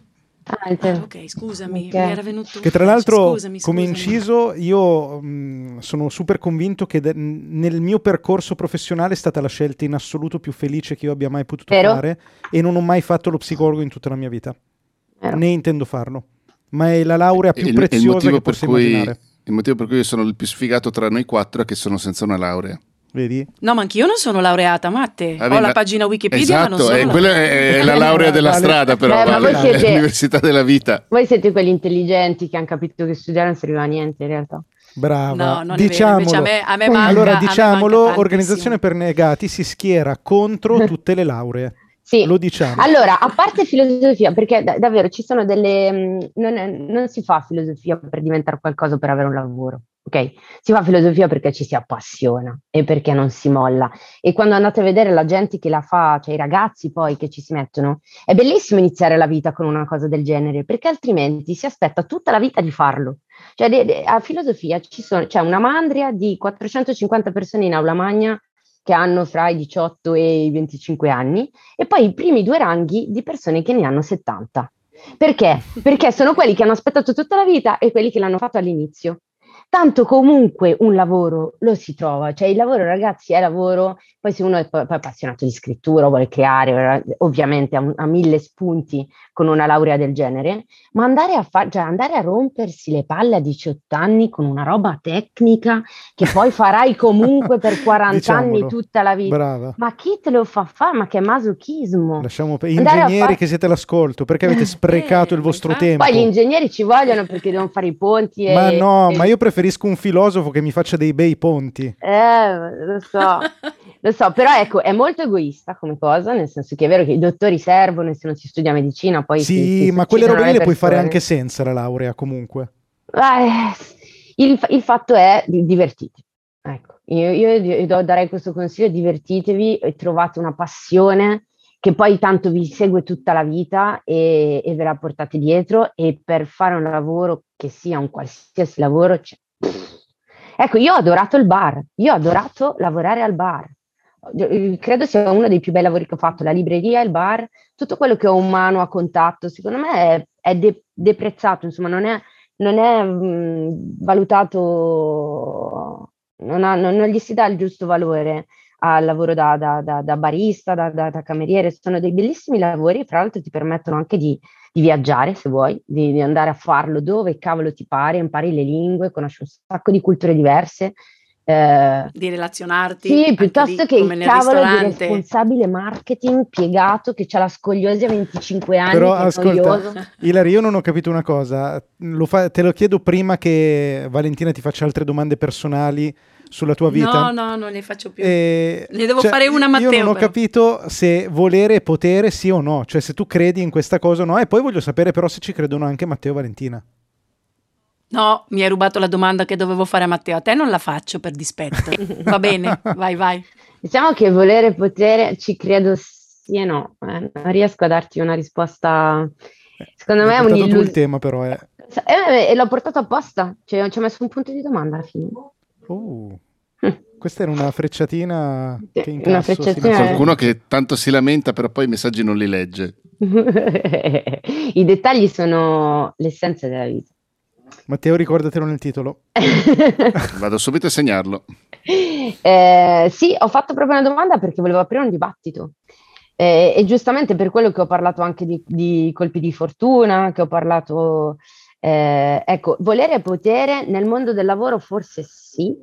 Ah, Ok, scusami, Ok. mi era venuto... Che tra l'altro, Scusami, come scusami. inciso, io mh, sono super convinto che de- nel mio percorso professionale è stata la scelta in assoluto più felice che io abbia mai potuto Vero? fare e non ho mai fatto lo psicologo in tutta la mia vita. Vero. Né intendo farlo. Ma è la laurea più Il- il preziosa motivo che posso cui- immaginare. Il motivo per cui io sono il più sfigato tra noi quattro è che sono senza una laurea. Vedi? No, ma anch'io non sono laureata, Matte. Ah, Ho la pagina Wikipedia, ma non Esatto, sono eh, quella è, la laurea della strada, però Beh, ma vale, voi siete- è l'università della vita. Voi siete quelli intelligenti che hanno capito che studiare non serviva a niente in realtà. Brava. No, non è vero, diciamolo. a me- a me manca- allora, a me diciamolo. Organizzazione per Negati si schiera contro tutte le lauree. Sì. Lo diciamo. Allora, a parte filosofia, perché da- davvero ci sono delle... mh, Non, è- non si fa filosofia per diventare qualcosa per avere un lavoro, ok? Si fa filosofia perché ci si appassiona e perché non si molla. E quando andate a vedere la gente che la fa, cioè i ragazzi poi che ci si mettono, è bellissimo iniziare la vita con una cosa del genere, perché altrimenti si aspetta tutta la vita di farlo. Cioè, de- de- a filosofia c'è una mandria di 450 persone in aula magna che hanno fra i 18 e i 25 anni e poi i primi due ranghi di persone che ne hanno 70. Perché? Perché sono quelli che hanno aspettato tutta la vita e quelli che l'hanno fatto all'inizio. Tanto comunque un lavoro lo si trova, cioè il lavoro ragazzi è lavoro, poi se uno è poi, poi appassionato di scrittura, vuole creare, ovviamente ha, ha mille spunti con una laurea del genere, ma andare a, fa- cioè andare a rompersi le palle a 18 anni con una roba tecnica che poi farai comunque per 40 anni Diciamolo. tutta la vita. Brava. Ma chi te lo fa fare? Ma che masochismo! Lasciamo per ingegneri far- che siete all'ascolto, perché avete sprecato il vostro tempo? Poi gli ingegneri ci vogliono perché devono fare i ponti. E, Ma no, e- ma io preferisco un filosofo che mi faccia dei bei ponti. Eh, lo so, lo so, però ecco, è molto egoista come cosa, nel senso che è vero che i dottori servono e se non si studia medicina poi si- Sì, si ma quelle robe le puoi fare anche senza la laurea comunque. Eh, il, il fatto è di- divertitevi. Ecco, io, io- io do- darei questo consiglio, divertitevi e trovate una passione che poi tanto vi segue tutta la vita e, e ve la portate dietro e per fare un lavoro che sia un qualsiasi lavoro, cioè, ecco, io ho adorato il bar, io ho adorato lavorare al bar. Credo sia uno dei più bei lavori che ho fatto, la libreria, il bar, tutto quello che ho umano a contatto, secondo me è, è de- deprezzato, insomma, non è, non è mh, valutato, non, ha- non- non gli si dà il giusto valore al lavoro da, da- da- da barista, da cameriere, sono dei bellissimi lavori, fra l'altro ti permettono anche di, di viaggiare se vuoi, di, di andare a farlo dove cavolo ti pare, impari le lingue, conosci un sacco di culture diverse. Eh, Di relazionarti. sì, piuttosto lì, che il cavolo di responsabile marketing piegato che ha la scogliosi a 25 anni, Però ascolta, noioso. Ilari, io non ho capito una cosa. Lo fa- te lo chiedo prima che Valentina ti faccia altre domande personali sulla tua vita. No, no, non ne faccio più. E- Ne devo fare una a Io Matteo, non ho però. capito se volere e potere sì o no, cioè se tu credi in questa cosa o no, e poi voglio sapere però se ci credono anche Matteo e Valentina. No, mi hai rubato la domanda che dovevo fare a Matteo. A te non la faccio per dispetto. Va bene, vai, vai. Diciamo che volere e potere ci credo sì e no, eh, non riesco a darti una risposta. Secondo me è portato tu il tema però è... Eh, e l'ho portato apposta, cioè ci ho messo un punto di domanda alla fine. Mm. questa era una frecciatina che una incasso. frecciatina. silenziosa. Qualcuno che tanto si lamenta, però poi i messaggi non li legge. I dettagli sono l'essenza della vita. Matteo, ricordatelo nel titolo. Vado subito a segnarlo. Eh, sì, ho fatto proprio una domanda perché volevo aprire un dibattito. Eh, e giustamente per quello che ho parlato anche di, di colpi di fortuna, che ho parlato, eh, ecco, volere e potere nel mondo del lavoro forse sì,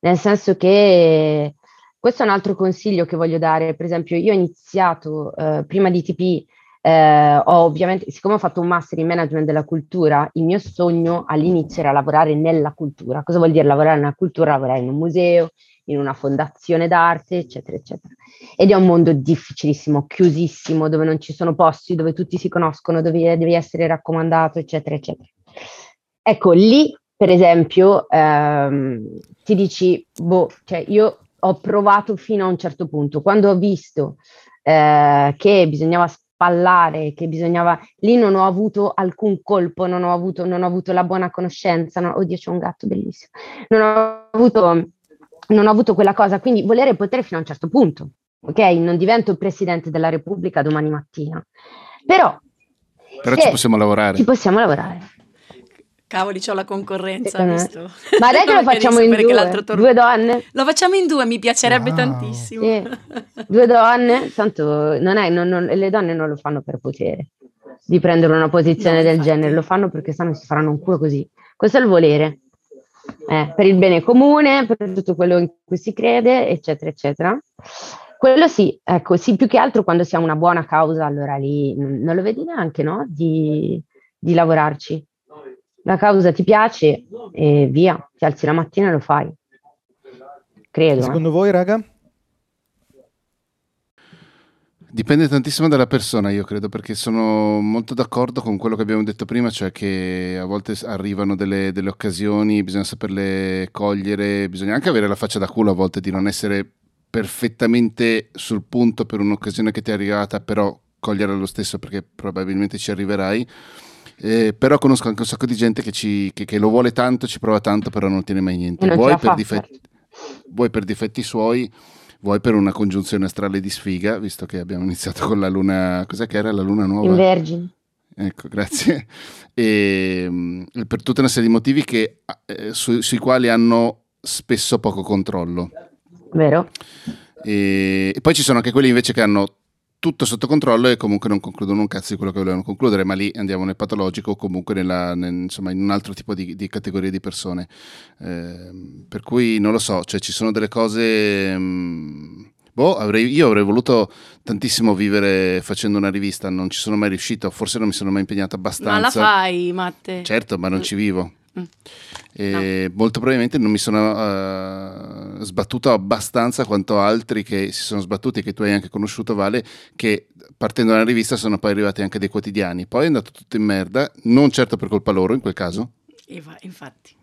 nel senso che questo è un altro consiglio che voglio dare. Per esempio, io ho iniziato eh, prima di TP, eh, ho ovviamente, siccome ho fatto un master in management della cultura, il mio sogno all'inizio era lavorare nella cultura. Cosa vuol dire lavorare nella cultura? Lavorare in un museo, in una fondazione d'arte, eccetera, eccetera. Ed è un mondo difficilissimo, chiusissimo, dove non ci sono posti, dove tutti si conoscono, dove devi essere raccomandato, eccetera, eccetera. Ecco, lì, per esempio, ehm, ti dici, boh, cioè io ho provato fino a un certo punto. Quando ho visto eh, che bisognava spallare, che bisognava, lì non ho avuto alcun colpo, non ho avuto, non ho avuto la buona conoscenza, no? oddio c'è un gatto bellissimo, non ho avuto, non ho avuto quella cosa, quindi volere potere fino a un certo punto, ok? Non divento Presidente della Repubblica domani mattina, però... Però ci possiamo lavorare. Ci possiamo lavorare. Cavoli, c'ho la concorrenza, me. visto? Ma dai che lo facciamo in due, torno- due donne? Lo facciamo in due, mi piacerebbe Wow. tantissimo. Sì. Due donne, tanto non è, non- non- le donne non lo fanno per potere di prendere una posizione No, del infatti. genere, lo fanno perché sanno che si faranno un culo così. Questo è il volere, eh, per il bene comune, per tutto quello in cui si crede, eccetera, eccetera. Quello sì, ecco, sì, più che altro quando si ha una buona causa, allora lì non lo vedi neanche, no? Di, di lavorarci. La causa ti piace e via, ti alzi la mattina e lo fai. Credo. eh. Secondo voi, raga? Dipende tantissimo dalla persona, io credo, perché sono molto d'accordo con quello che abbiamo detto prima, cioè che a volte arrivano delle, delle occasioni, bisogna saperle cogliere, bisogna anche avere la faccia da culo a volte di non essere perfettamente sul punto per un'occasione che ti è arrivata, però cogliere lo stesso perché probabilmente ci arriverai. Eh, però conosco anche un sacco di gente che, ci- che- che lo vuole tanto, ci prova tanto, però non ottiene mai niente. Vuoi per, difetti, vuoi per difetti suoi, vuoi per una congiunzione astrale di sfiga, visto che abbiamo iniziato con la luna, cos'è che era la luna nuova? In Vergine. Ecco, grazie. E, mm, per tutta una serie di motivi che, eh, su- sui quali hanno spesso poco controllo. Vero? E, e poi ci sono anche quelli invece che hanno tutto sotto controllo e comunque non concludono un cazzo di quello che volevano concludere, ma lì andiamo nel patologico o comunque nella- nel- insomma, in un altro tipo di, di categoria di persone. Ehm, per cui non lo so, cioè ci sono delle cose... mm, boh, avrei- io avrei voluto tantissimo vivere facendo una rivista, non ci sono mai riuscito, forse non mi sono mai impegnato abbastanza. Ma la fai, Matte? Certo, ma non ci vivo. Mm. E Molto probabilmente non mi sono eh, sbattuto abbastanza quanto altri che si sono sbattuti, che tu hai anche conosciuto, Vale, che partendo da una rivista sono poi arrivati anche dei quotidiani. Poi è andato tutto in merda, non certo per colpa loro in quel caso. E va- infatti.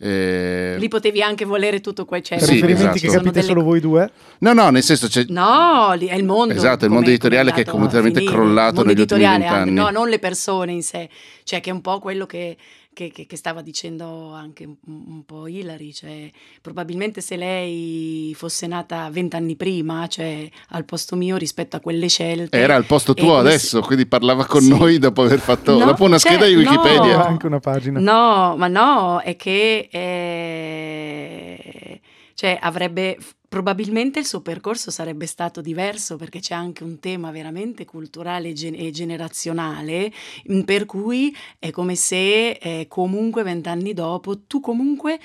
Eh, Lì potevi anche volere tutto. Cioè, Per Sì, riferimenti esatto. che Sono capite delle- solo voi due? no, no, nel senso c'è... No, lì è il mondo. Esatto, il mondo editoriale che è completamente crollato negli ultimi vent'anni. No, non le persone in sé, cioè che è un po' quello che, che- che- che stava dicendo anche un, un po' Hilary, cioè probabilmente se lei fosse nata vent'anni prima, cioè al posto mio rispetto a quelle scelte... Era al posto tuo adesso, quindi parlava con Sì. noi dopo aver fatto No, dopo una cioè, scheda di. Wikipedia. No. anche una pagina. No, ma no, è che eh, cioè, avrebbe probabilmente il suo percorso sarebbe stato diverso perché c'è anche un tema veramente culturale e gen- generazionale per cui è come se eh, comunque vent'anni dopo tu comunque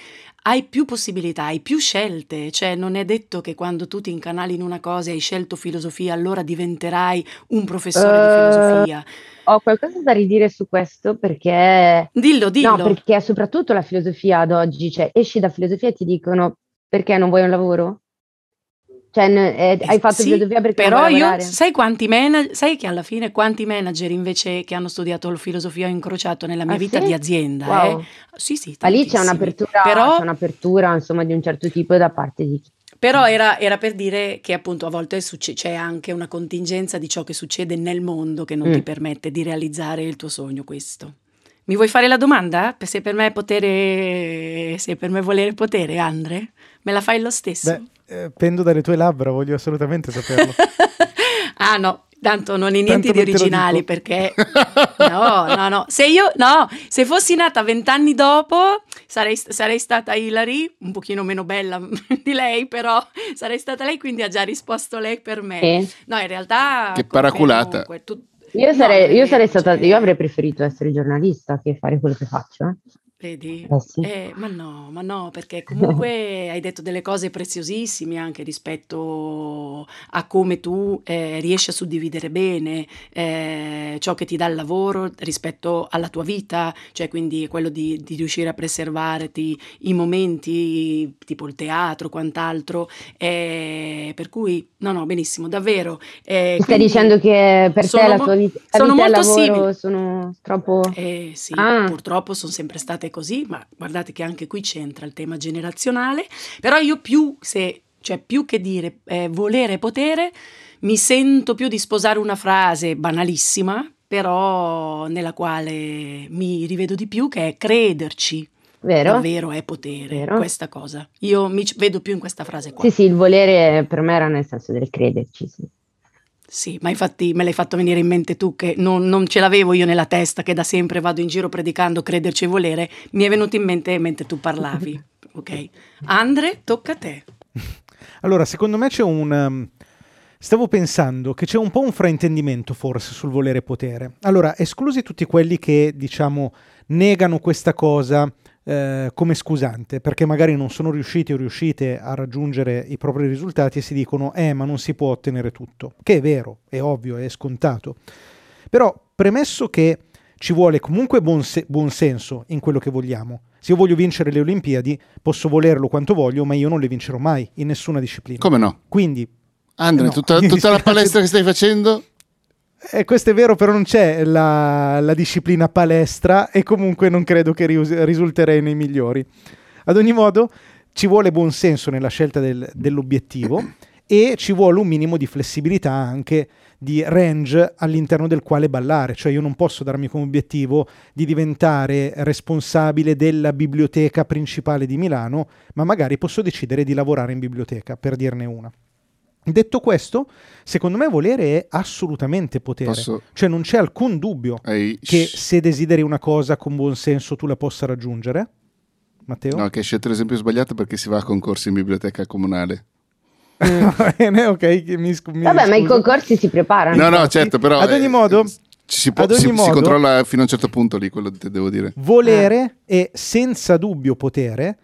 hai più possibilità, hai più scelte, cioè non è detto che quando tu ti incanali in una cosa e hai scelto filosofia allora diventerai un professore di Eh, filosofia. Ho qualcosa da ridire su questo perché Dillo, dillo. No, perché soprattutto la filosofia ad oggi, cioè esci da filosofia e ti dicono perché non vuoi un lavoro? Cioè, eh, hai fatto Sì, filosofia perché però io sai quanti manager sai che alla fine quanti manager invece che hanno studiato filosofia ho incrociato nella mia Ah, vita sì? di azienda Wow. eh? sì sì Ma lì c'è un'apertura, però, c'è un'apertura, insomma, di un certo tipo da parte di chi. però era, era per dire che appunto a volte succe- c'è anche una contingenza di ciò che succede nel mondo che non Mm. ti permette di realizzare il tuo sogno questo mi vuoi fare la domanda? Se per me è potere, se per me volere potere, Andre? Me la fai lo stesso? Beh, eh, pendo dalle tue labbra, voglio assolutamente saperlo. ah no, tanto non è niente Tanto di originali perché no, no, no. Se io no, se fossi nata vent'anni dopo sarei, sarei stata Hilary, un pochino meno bella di lei, però sarei stata lei, quindi ha già risposto lei per me. Sì. No, in realtà Che paraculata. comunque, tu- Io, No, sarei, non è io sarei stata, io avrei preferito essere giornalista che fare quello che faccio. eh. Vedi? Eh sì. Eh, ma no, ma no, perché comunque hai detto delle cose preziosissime anche rispetto a come tu eh, riesci a suddividere bene eh, ciò che ti dà il lavoro rispetto alla tua vita, cioè quindi quello di, di riuscire a preservarti i momenti tipo il teatro, quant'altro. eh, per cui, no, no, benissimo, davvero. eh, Stai dicendo che per te la tua vita, la sono vita molto lavoro simili. sono troppo... eh sì, Ah. purtroppo sono sempre state così, ma guardate che anche qui c'entra il tema generazionale, però io più se cioè più che dire eh, volere e potere, mi sento più di sposare una frase banalissima, però nella quale mi rivedo di più, che è crederci. Vero? Davvero è potere Vero. questa cosa. Io mi vedo più in questa frase qua. Sì, sì, il volere per me era nel senso del crederci, sì. Sì, ma infatti me l'hai fatto venire in mente tu che non, non ce l'avevo io nella testa, che da sempre vado in giro predicando crederci e volere, mi è venuto in mente mentre tu parlavi. Ok. Andre, tocca a te. Allora, secondo me c'è un... um, Stavo pensando che c'è un po' un fraintendimento forse sul volere potere. Allora, esclusi tutti quelli che, diciamo, negano questa cosa eh, come scusante, perché magari non sono riusciti o riuscite a raggiungere i propri risultati e si dicono, eh, ma non si può ottenere tutto. Che è vero, è ovvio, è scontato. Però, premesso che ci vuole comunque buon, se- buon senso in quello che vogliamo. Se io voglio vincere le Olimpiadi, posso volerlo quanto voglio, ma io non le vincerò mai in nessuna disciplina. Come no? Quindi, Andre, No, tutta, tutta la palestra che stai facendo? Eh, questo è vero, però non c'è la, la disciplina palestra e comunque non credo che rius- risulterei nei migliori. Ad ogni modo, ci vuole buon senso nella scelta del- dell'obiettivo e ci vuole un minimo di flessibilità anche di range all'interno del quale ballare, cioè io non posso darmi come obiettivo di diventare responsabile della biblioteca principale di Milano, ma magari posso decidere di lavorare in biblioteca, per dirne una. Detto questo, secondo me volere è assolutamente potere, Posso- cioè non c'è alcun dubbio Hai- che se desideri una cosa con buon senso tu la possa raggiungere. Matteo? No, che hai scelto l'esempio sbagliato perché si va a concorsi in biblioteca comunale. Va bene, ok, mi, scu- mi Vabbè, ma i scuso. concorsi si preparano. No, no, certo, però... ad ogni eh, modo- ci si, può- si- si modo- controlla fino a un certo punto lì, quello te devo dire. Volere è senza dubbio potere,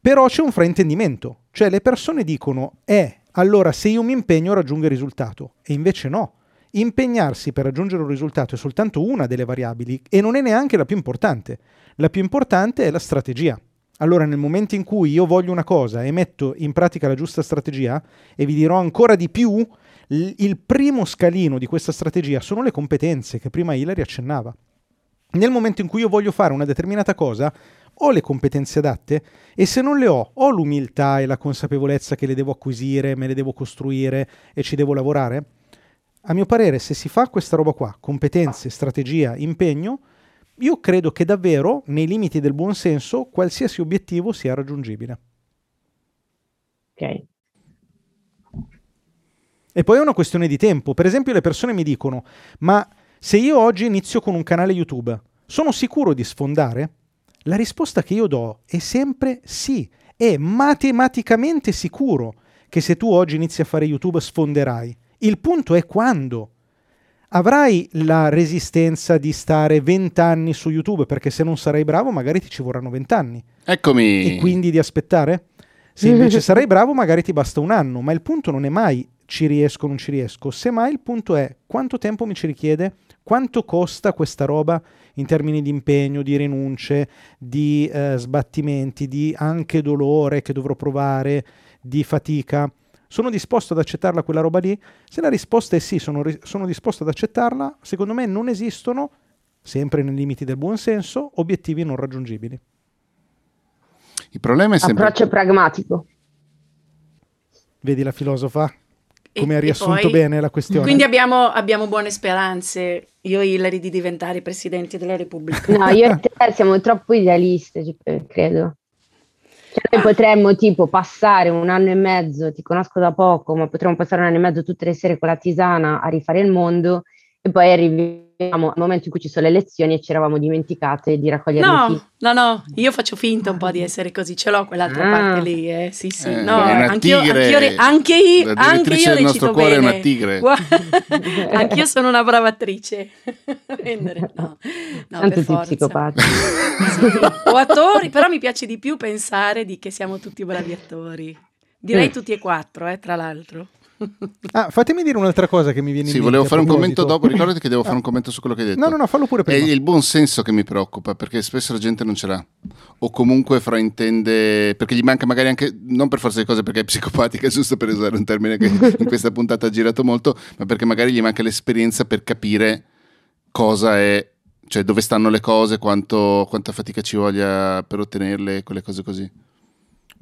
però c'è un fraintendimento. Cioè le persone dicono, eh, allora se io mi impegno raggiungo il risultato. E invece no. Impegnarsi per raggiungere un risultato è soltanto una delle variabili e non è neanche la più importante. La più importante è la strategia. Allora nel momento in cui io voglio una cosa e metto in pratica la giusta strategia, e vi dirò ancora di più, il primo scalino di questa strategia sono le competenze che prima Hilary accennava. Nel momento in cui io voglio fare una determinata cosa, ho le competenze adatte e se non le ho, ho l'umiltà e la consapevolezza che le devo acquisire, me le devo costruire e ci devo lavorare. A mio parere, se si fa questa roba qua, competenze, strategia, impegno, io credo che davvero, nei limiti del buon senso, qualsiasi obiettivo sia raggiungibile. Ok. E poi è una questione di tempo. Per esempio, le persone mi dicono: Ma se io oggi inizio con un canale YouTube, sono sicuro di sfondare? La risposta che io do è sempre sì. È matematicamente sicuro che se tu oggi inizi a fare YouTube sfonderai. Il punto è quando. Avrai la resistenza di stare 20 anni su YouTube perché se non sarai bravo magari ti ci vorranno 20 anni Eccomi. e quindi di aspettare? Se invece sarai bravo, magari ti basta un anno, ma il punto non è mai ci riesco o non ci riesco, semmai il punto è quanto tempo mi ci richiede, quanto costa questa roba in termini di impegno, di rinunce, di eh, sbattimenti, di anche dolore che dovrò provare, di fatica. Sono disposto ad accettarla quella roba lì? Se la risposta è sì, sono, ri- sono disposto ad accettarla, secondo me non esistono, sempre nei limiti del buon senso, obiettivi non raggiungibili. Il problema è sempre... Approccio pragmatico. Vedi la filosofa? E- Come ha riassunto poi- bene la questione. Quindi abbiamo, abbiamo buone speranze, io e Hillary, di diventare presidenti della Repubblica. No, io e te siamo troppo eh, credo. Cioè, noi potremmo tipo passare un anno e mezzo, ti conosco da poco, ma potremmo passare un anno e mezzo tutte le sere con la tisana a rifare il mondo e poi arriviamo al momento in cui ci sono le elezioni e ci eravamo dimenticate di raccogliere i No, no, no, io faccio finta un po' di essere così, ce l'ho quell'altra Ah. parte lì, eh, sì, sì, Eh, no, è anch'io, tigre. anch'io anche io, anche io del nostro recito cuore è bene. una tigre. Anch'io sono una brava attrice. No, no, Tanto per psicopatici. Sì, o attori, però mi piace di più pensare di che siamo tutti bravi attori. Direi Mm. tutti e quattro, eh, tra l'altro. Ah, fatemi dire un'altra cosa che mi viene in Sì, mente. volevo a fare un commento dopo, ricordati che devo fare un commento su quello che hai detto. No, no, no, fallo pure È prima. il buon senso che mi preoccupa, perché spesso la gente non ce l'ha. O comunque fraintende, perché gli manca magari anche, non per forza di cose perché è psicopatica, giusto per usare un termine che in questa puntata ha girato molto, ma perché magari gli manca l'esperienza per capire cosa è, cioè dove stanno le cose, quanto, quanta fatica ci voglia per ottenerle, quelle cose così.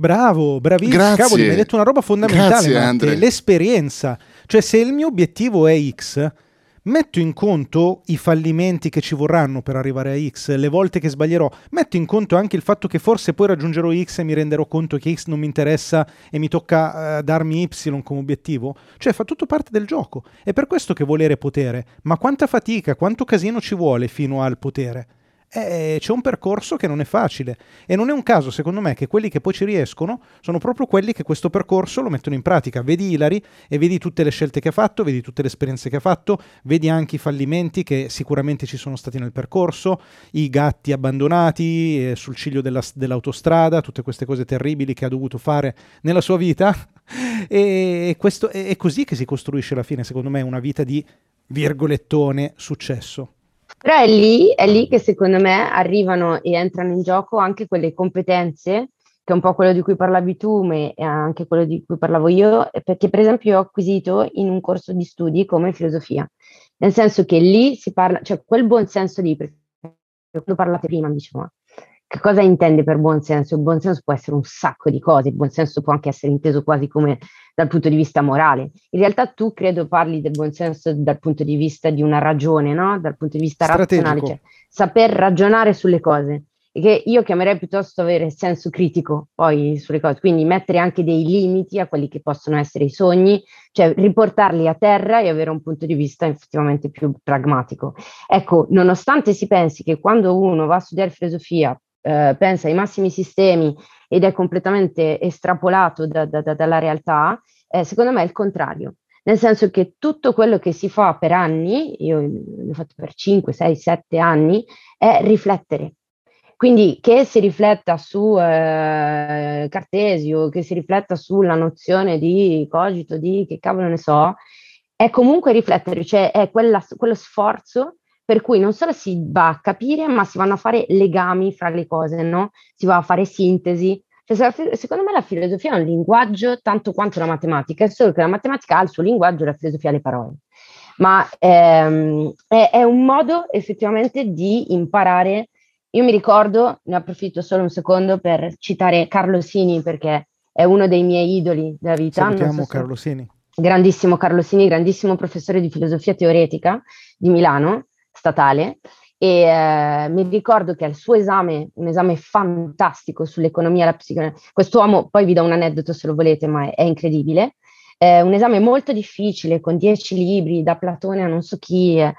Bravo, bravissimo. Grazie. Cavoli, mi hai detto una roba fondamentale, Grazie, l'esperienza. Cioè, se il mio obiettivo è X, metto in conto i fallimenti che ci vorranno per arrivare a X, le volte che sbaglierò, metto in conto anche il fatto che forse poi raggiungerò X e mi renderò conto che X non mi interessa e mi tocca eh, darmi Y come obiettivo. Cioè, fa tutto parte del gioco. È per questo che volere potere. Ma quanta fatica, quanto casino ci vuole fino al potere? Eh, c'è un percorso che non è facile e non è un caso secondo me che quelli che poi ci riescono sono proprio quelli che questo percorso lo mettono in pratica. Vedi Ilari e vedi tutte le scelte che ha fatto, vedi tutte le esperienze che ha fatto, vedi anche i fallimenti che sicuramente ci sono stati nel percorso, i gatti abbandonati eh, sul ciglio della- dell'autostrada, tutte queste cose terribili che ha dovuto fare nella sua vita e questo è è così che si costruisce alla fine secondo me una vita di virgolettone successo. Però è lì, è lì che secondo me arrivano e entrano in gioco anche quelle competenze, che è un po' quello di cui parlavi tu, ma è anche quello di cui parlavo io, perché per esempio io ho acquisito in un corso di studi come filosofia, nel senso che lì si parla, cioè quel buon senso lì, perché quando parlate prima ma che cosa intende per buon senso? Il buon senso può essere un sacco di cose, il buon senso può anche essere inteso quasi come dal punto di vista morale. In realtà tu credo parli del buon senso dal punto di vista di una ragione, no? Dal punto di vista Strategico. razionale, cioè saper ragionare sulle cose. E che io chiamerei piuttosto avere senso critico poi sulle cose, quindi mettere anche dei limiti a quelli che possono essere i sogni, cioè riportarli a terra e avere un punto di vista effettivamente più pragmatico. Ecco, nonostante si pensi che quando uno va a studiare filosofia eh, pensa ai massimi sistemi ed è completamente estrapolato da- da- da- dalla realtà, eh, secondo me è il contrario. Nel senso che tutto quello che si fa per anni, io l'ho fatto per 5, 6, 7 anni, è riflettere. Quindi che si rifletta su eh, Cartesio, che si rifletta sulla nozione di cogito, di che cavolo ne so, è comunque riflettere, cioè è quella- quello sforzo per cui non solo si va a capire, ma si vanno a fare legami fra le cose, no? Si va a fare sintesi. Cioè, secondo me la filosofia è un linguaggio tanto quanto la matematica, è solo che la matematica ha il suo linguaggio e la filosofia ha le parole. Ma ehm, è, è un modo effettivamente di imparare. Io mi ricordo, ne approfitto solo un secondo per citare Carlo Sini perché è uno dei miei idoli della vita. so Salutiamo se- Carlo Sini. grandissimo Carlo Sini, grandissimo professore di filosofia teoretica di Milano, statale, e eh, mi ricordo che al suo esame, un esame fantastico sull'economia e la psicologia, quest'uomo, poi vi do un aneddoto se lo volete, ma è, è incredibile, eh, un esame molto difficile, con dieci libri, da Platone a non so chi, eh,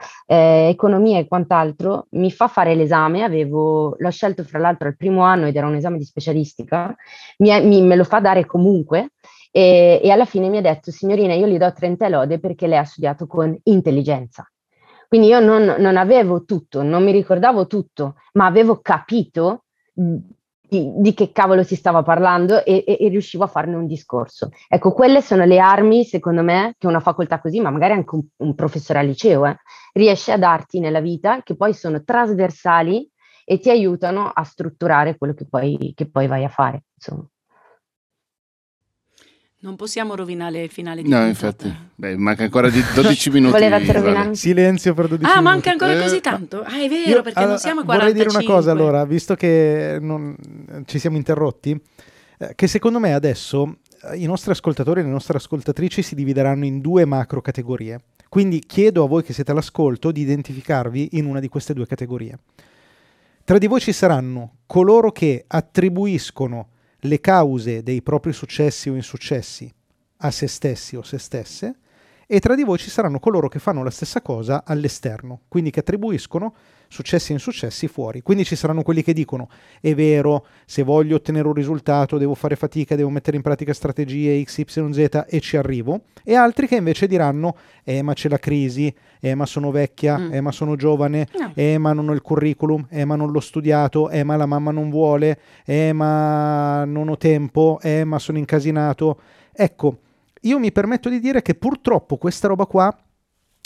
economia e quant'altro, mi fa fare l'esame, avevo, l'ho scelto fra l'altro al primo anno ed era un esame di specialistica, mi mi- me lo fa dare comunque, e, e alla fine mi ha detto, signorina, io gli do 30 lode perché lei ha studiato con intelligenza. Quindi io non, non avevo tutto, non mi ricordavo tutto, ma avevo capito di, di che cavolo si stava parlando e, e- e riuscivo a farne un discorso. Ecco, quelle sono le armi, secondo me, che una facoltà così, ma magari anche un, un professore al liceo, eh, riesce a darti nella vita, che poi sono trasversali e ti aiutano a strutturare quello che poi, che poi vai a fare. Insomma. Non possiamo rovinare il finale di No, puntata. infatti. Beh, manca ancora di 12 minuti. Volevate Vale. rovinarmi? Silenzio per 12 Ah, minuti. manca ancora Eh, così tanto? Ah, è vero, Io, perché allora, non siamo a Vorrei 45. dire una cosa allora, visto che non- ci siamo interrotti, eh, che secondo me adesso eh, i nostri ascoltatori e le nostre ascoltatrici si divideranno in due macro categorie. Quindi chiedo a voi che siete all'ascolto di identificarvi in una di queste due categorie. Tra di voi ci saranno coloro che attribuiscono le cause dei propri successi o insuccessi a se stessi o se stesse e tra di voi ci saranno coloro che fanno la stessa cosa all'esterno, quindi che attribuiscono successi e insuccessi fuori. Quindi ci saranno quelli che dicono è vero, se voglio ottenere un risultato devo fare fatica, devo mettere in pratica strategie XYZ e ci arrivo, e altri che invece diranno eh ma c'è la crisi, eh ma sono vecchia, Mm. eh ma sono giovane, No. eh ma non ho il curriculum, eh ma non l'ho studiato, eh ma la mamma non vuole, eh ma non ho tempo, eh ma sono incasinato. Ecco, io mi permetto di dire che purtroppo questa roba qua,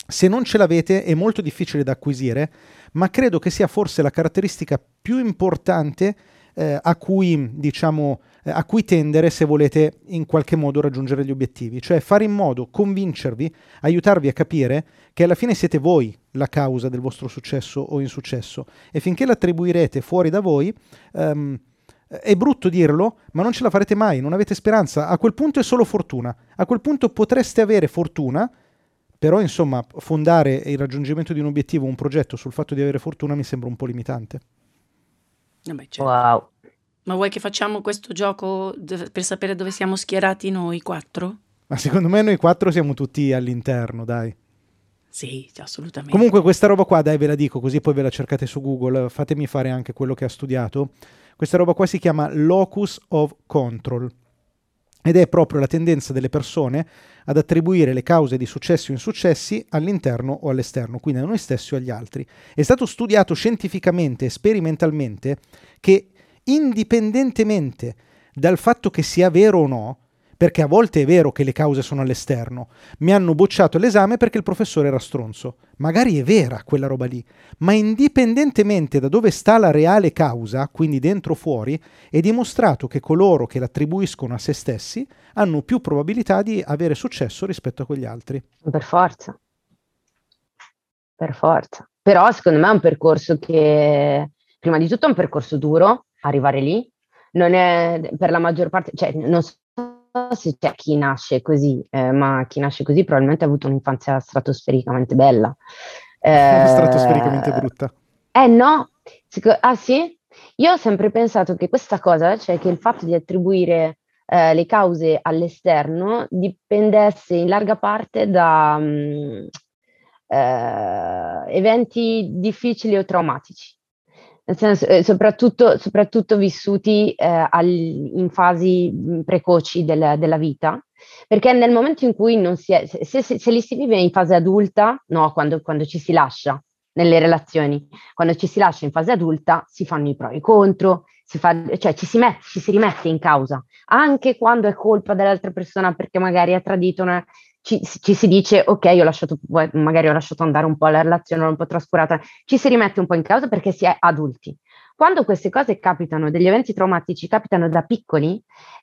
se non ce l'avete, è molto difficile da acquisire, ma credo che sia forse la caratteristica più importante eh, a cui, diciamo, eh, a cui tendere se volete in qualche modo raggiungere gli obiettivi, cioè fare in modo, convincervi, aiutarvi a capire che alla fine siete voi la causa del vostro successo o insuccesso e finché l'attribuirete fuori da voi, ehm, È brutto dirlo, ma non ce la farete mai, non avete speranza. A quel punto è solo fortuna. A quel punto potreste avere fortuna, però insomma fondare il raggiungimento di un obiettivo, un progetto sul fatto di avere fortuna mi sembra un po' limitante. Vabbè, certo. Wow. Ma vuoi che facciamo questo gioco per sapere dove siamo schierati noi quattro? Ma secondo me noi quattro siamo tutti all'interno, dai. Sì, assolutamente. Comunque questa roba qua, dai ve la dico, così poi ve la cercate su Google, fatemi fare anche quello che ha studiato. Questa roba qua si chiama locus of control ed è proprio la tendenza delle persone ad attribuire le cause di successi o insuccessi all'interno o all'esterno, quindi a noi stessi o agli altri. È stato studiato scientificamente e sperimentalmente che indipendentemente dal fatto che sia vero o no, perché a volte è vero che le cause sono all'esterno. Mi hanno bocciato l'esame perché il professore era stronzo. Magari è vera quella roba lì, ma indipendentemente da dove sta la reale causa, quindi dentro o fuori, è dimostrato che coloro che l'attribuiscono a se stessi hanno più probabilità di avere successo rispetto a quegli altri. Per forza. Per forza. Però secondo me è un percorso che, prima di tutto è un percorso duro, arrivare lì. Non è per la maggior parte, cioè non so se c'è chi nasce così, eh, ma chi nasce così probabilmente ha avuto un'infanzia stratosfericamente bella. Eh, stratosfericamente brutta. Eh no, ah sì? Io ho sempre pensato che questa cosa, cioè che il fatto di attribuire eh, le cause all'esterno, dipendesse in larga parte da um, eh, eventi difficili o traumatici nel senso, eh, soprattutto, soprattutto, vissuti eh, al, in fasi precoci del, della vita, perché nel momento in cui non si è, se, se, se li si vive in fase adulta, no, quando, quando, ci si lascia nelle relazioni, quando ci si lascia in fase adulta si fanno i pro e i contro, si fa, cioè ci si, mette, ci si rimette in causa, anche quando è colpa dell'altra persona perché magari ha tradito una, ci, ci, si dice ok, ho lasciato, magari ho lasciato andare un po' la relazione, un po' trascurata, ci si rimette un po' in causa perché si è adulti. Quando queste cose capitano, degli eventi traumatici capitano da piccoli,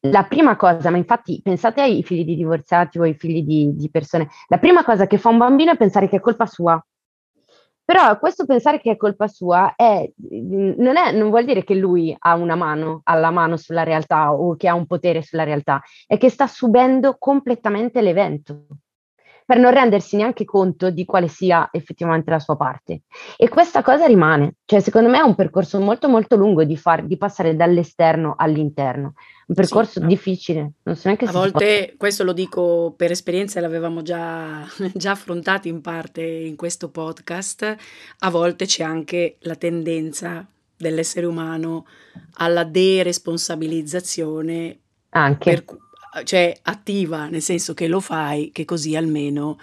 la prima cosa, ma infatti pensate ai figli di divorziati o ai figli di, di persone, la prima cosa che fa un bambino è pensare che è colpa sua, però questo pensare che è colpa sua è, non, è, non, vuol dire che lui ha una mano, ha la mano sulla realtà o che ha un potere sulla realtà, è che sta subendo completamente l'evento per non rendersi neanche conto di quale sia effettivamente la sua parte. E questa cosa rimane, cioè secondo me è un percorso molto molto lungo di, far, di passare dall'esterno all'interno, un percorso sì, difficile. Non so neanche a volte, può... questo lo dico per esperienza, l'avevamo già, già affrontato in parte in questo podcast, a volte c'è anche la tendenza dell'essere umano alla deresponsabilizzazione anche. Per, cioè attiva, nel senso che lo fai, che così almeno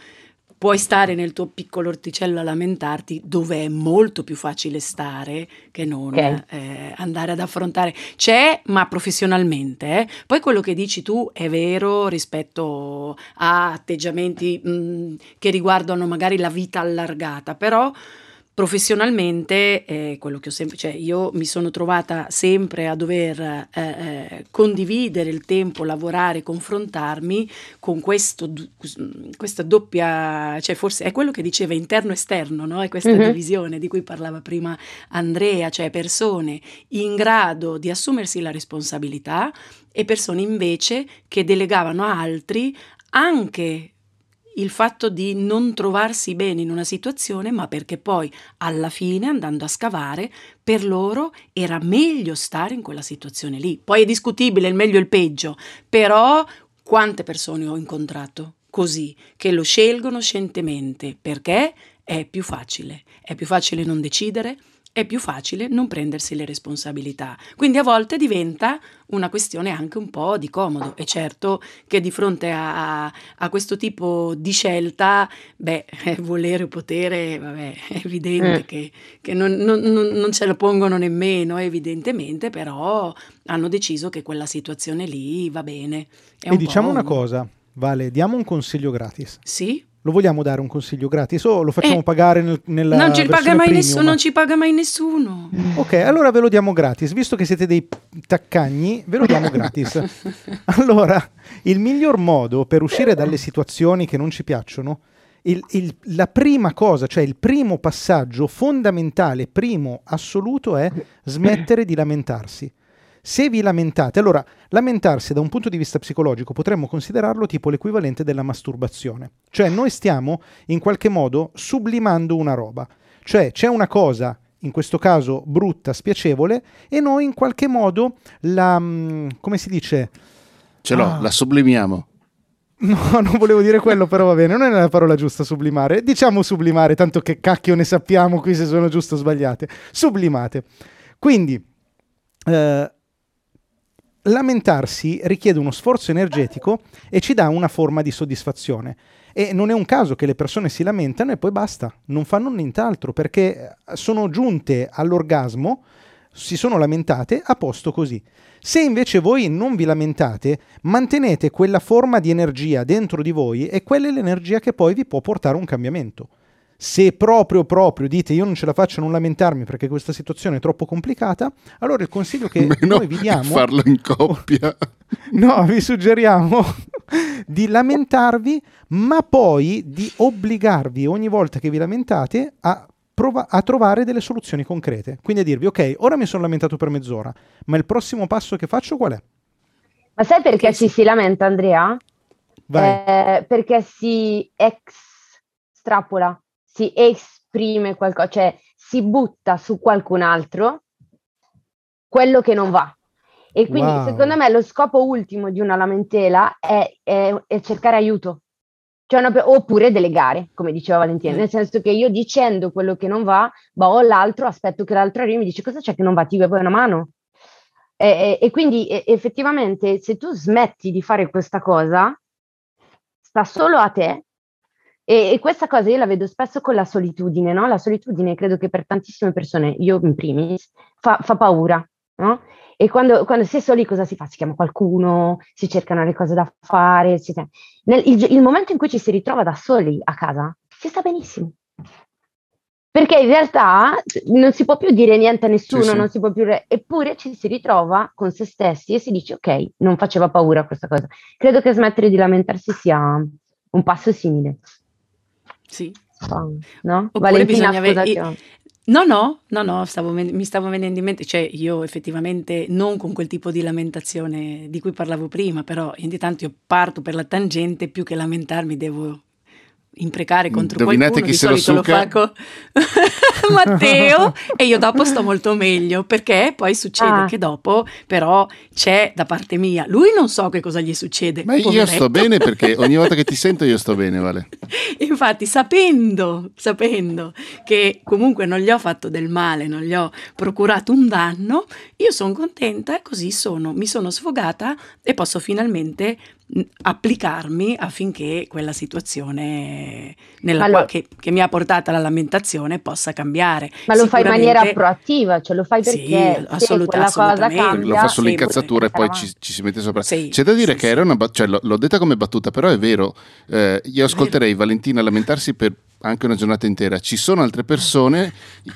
puoi stare nel tuo piccolo orticello a lamentarti dove è molto più facile stare che non okay. eh, andare ad affrontare. C'è, ma professionalmente. Eh. Poi quello che dici tu è vero rispetto a atteggiamenti mh, mm, che riguardano magari la vita allargata, però professionalmente, eh, quello che ho sempre, cioè io mi sono trovata sempre a dover eh, eh, condividere il tempo, lavorare, confrontarmi con questo, questa doppia, cioè forse è quello che diceva interno-esterno, no? È questa mm-hmm. divisione di cui parlava prima Andrea, cioè persone in grado di assumersi la responsabilità e persone invece che delegavano a altri anche il fatto di non trovarsi bene in una situazione, ma perché poi alla fine, andando a scavare, per loro era meglio stare in quella situazione lì. Poi è discutibile il meglio e il peggio, però quante persone ho incontrato così, che lo scelgono scientemente perché è più facile, è più facile non decidere, è più facile non prendersi le responsabilità. Quindi a volte diventa una questione anche un po' di comodo. E certo che di fronte a, a questo tipo di scelta, beh, volere o potere, vabbè, è evidente mm. che, che non, non, non, ce lo pongono nemmeno, evidentemente, però hanno deciso che quella situazione lì va bene. È e diciamo una cosa, Vale, diamo un consiglio gratis. Sì. Lo vogliamo dare un consiglio gratis o lo facciamo eh, pagare nel, nella non ci, paga mai nessuno, non ci paga mai nessuno. Ok, allora ve lo diamo gratis. Visto che siete dei taccagni, ve lo diamo gratis. allora, il miglior modo per uscire dalle situazioni che non ci piacciono, il, il, la prima cosa, cioè il primo passaggio fondamentale, primo assoluto, è smettere di lamentarsi Se vi lamentate, allora lamentarsi da un punto di vista psicologico potremmo considerarlo tipo l'equivalente della masturbazione, cioè noi stiamo in qualche modo sublimando una roba, cioè c'è una cosa in questo caso brutta, spiacevole, e noi in qualche modo la, mm, come si dice? Ce l'ho, Ah. la sublimiamo. No, non volevo dire quello, però va bene, non è la parola giusta sublimare. Diciamo sublimare, tanto che cacchio ne sappiamo qui se sono giuste o sbagliate. Sublimate. Quindi, eh, lamentarsi richiede uno sforzo energetico e ci dà una forma di soddisfazione. E non è un caso che le persone si lamentano e poi basta, non fanno nient'altro perché sono giunte all'orgasmo, si sono lamentate a posto così. Se invece voi non vi lamentate, mantenete quella forma di energia dentro di voi e quella è l'energia che poi vi può portare un cambiamento. Se proprio proprio dite io non ce la faccio a non lamentarmi perché questa situazione è troppo complicata, allora il consiglio che Meno noi vi diamo farlo in coppia. No, vi suggeriamo di lamentarvi, ma poi di obbligarvi ogni volta che vi lamentate a, prova- a trovare delle soluzioni concrete. Quindi a dirvi, ok, ora mi sono lamentato per mezz'ora, ma il prossimo passo che faccio qual è? Ma sai perché ci si lamenta, Andrea? Vai. Eh, perché si extrapola, si esprime qualcosa, cioè si butta su qualcun altro quello che non va. E quindi Wow. secondo me lo scopo ultimo di una lamentela è, è- è cercare aiuto. Cioè una oppure delegare, come diceva Valentina, Mm. nel senso che io dicendo quello che non va, boh, l'altro aspetto che l'altro arrivi e mi dice cosa c'è che non va, ti vuoi una mano? E, e- e quindi e- effettivamente se tu smetti di fare questa cosa, sta solo a te. E, e questa cosa io la vedo spesso con la solitudine, no? La solitudine credo che per tantissime persone, io in primis, fa, fa paura, no? E quando, quando si è soli cosa si fa? Si chiama qualcuno, si cercano le cose da fare, eccetera. Nel, il, il momento in cui ci si ritrova da soli a casa, si sta benissimo. Perché in realtà non si può più dire niente a nessuno, Sì, sì. non si può più... re- eppure ci si ritrova con se stessi e si dice ok, non faceva paura questa cosa. Credo che smettere di lamentarsi sia un passo simile. Sì. No? Oppure Valentina, bisogna avere- ho- No, no, no, no, stavo mi stavo venendo in mente, cioè io effettivamente non con quel tipo di lamentazione di cui parlavo prima, però ogni tanto io parto per la tangente, più che lamentarmi devo imprecare contro Indovinate qualcuno, chi di se lo solito lo succa? fa con Matteo e io dopo sto molto meglio, perché poi succede Ah. che dopo però c'è da parte mia, lui non so che cosa gli succede, Ma io poveretto. sto bene perché ogni volta che ti sento io sto bene, Vale. Infatti, sapendo, sapendo che comunque non gli ho fatto del male, non gli ho procurato un danno, io sono contenta, così sono, mi sono sfogata e posso finalmente applicarmi affinché quella situazione qua- che, che mi ha portato alla lamentazione possa cambiare. Ma lo fai in maniera proattiva, cioè lo fai Sì, perché se assolut- quella cosa assolutamente. cambia... Lo fa sì, sull'incazzatura e poi ci, ci si mette sopra. Sì, C'è da dire sì, che sì. era una bat- cioè, l'ho, l'ho detta come battuta, però è vero. Eh, io ascolterei Valentina lamentarsi per anche una giornata intera. Ci sono altre persone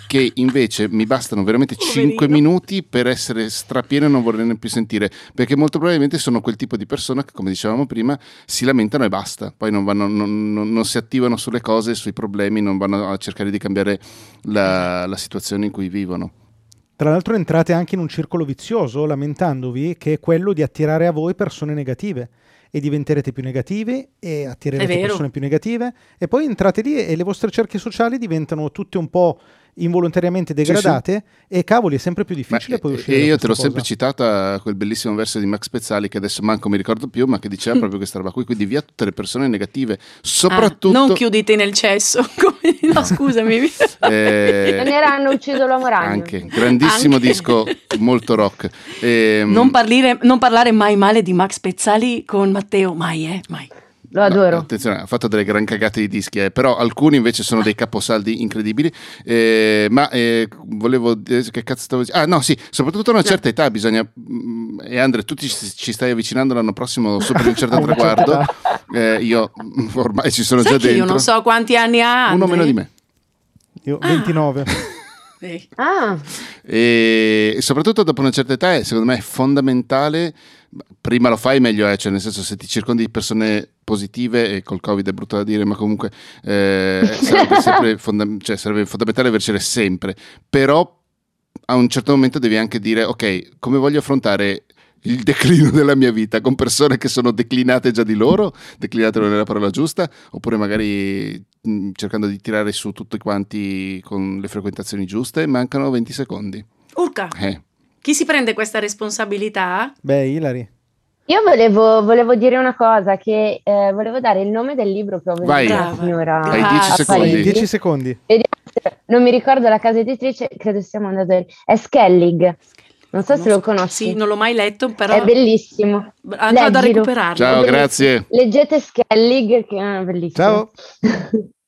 che invece mi bastano veramente Poverino. 5 minuti per essere strapiene e non vorrei più sentire, perché molto probabilmente sono quel tipo di persona che, come dicevamo prima, si lamentano e basta. Poi non, vanno, non, non- non si attivano sulle cose, sui problemi, non vanno a cercare di cambiare la, la situazione in cui vivono. Tra l'altro entrate anche in un circolo vizioso lamentandovi che è quello di attirare a voi persone negative e diventerete più negativi e attirerete persone più negative e poi entrate lì e le vostre cerchie sociali diventano tutte un po' involontariamente sì. degradate e cavoli è sempre più difficile poi e- uscire e io te l'ho questa sempre cosa. citata quel bellissimo verso di Max Pezzali che adesso manco mi ricordo più, ma che diceva proprio questa roba qui, quindi via tutte le persone negative, soprattutto Ah, non chiudete nel cesso, come- no, scusami. eh, Non era Hanno ucciso l'uomo ragno. anche grandissimo Anche. disco, molto rock. Ehm, Non, parlire- non parlare mai male di Max Pezzali con Matteo, mai, eh, mai. Lo No, adoro. attenzione, ha fatto delle gran cagate di dischi, eh, però alcuni invece sono dei caposaldi incredibili. Eh, ma eh, volevo dire che cazzo stavo dicendo? Ah, no, sì, soprattutto a una certa età bisogna. mm, E Andre, tu ci, ci stai avvicinando l'anno prossimo sopra un certo traguardo. Eh, io ormai ci sono Sai già che dentro. io non so quanti anni ha Uno Andre? meno di me. Io 29. Eh, Ah, E soprattutto dopo una certa età, è, secondo me, è fondamentale. Prima lo fai, meglio è, cioè nel senso se ti circondi di persone positive, e col Covid è brutto da dire, ma comunque eh, sarebbe, sempre fonda- cioè, sarebbe fondamentale avercele sempre. Però a un certo momento devi anche dire, ok, come voglio affrontare il declino della mia vita? Con persone che sono declinate già di loro, declinate non è la parola giusta, oppure magari mh, cercando di tirare su tutti quanti con le frequentazioni giuste, mancano 20 secondi. Urca, Eh, chi si prende questa responsabilità? Beh, Ilari. Io volevo, volevo dire una cosa, che eh, volevo dare il nome del libro che ho Vai. venduto signora Hai dieci a secondi. Parigi. 10 secondi. Non mi ricordo la casa editrice, credo stiamo andando. È Skellig, non so se lo conosci. Sì, non l'ho mai letto, però È bellissimo. andrò a recuperarlo. Ciao, grazie. Leggete Skellig, che è bellissimo. Ciao.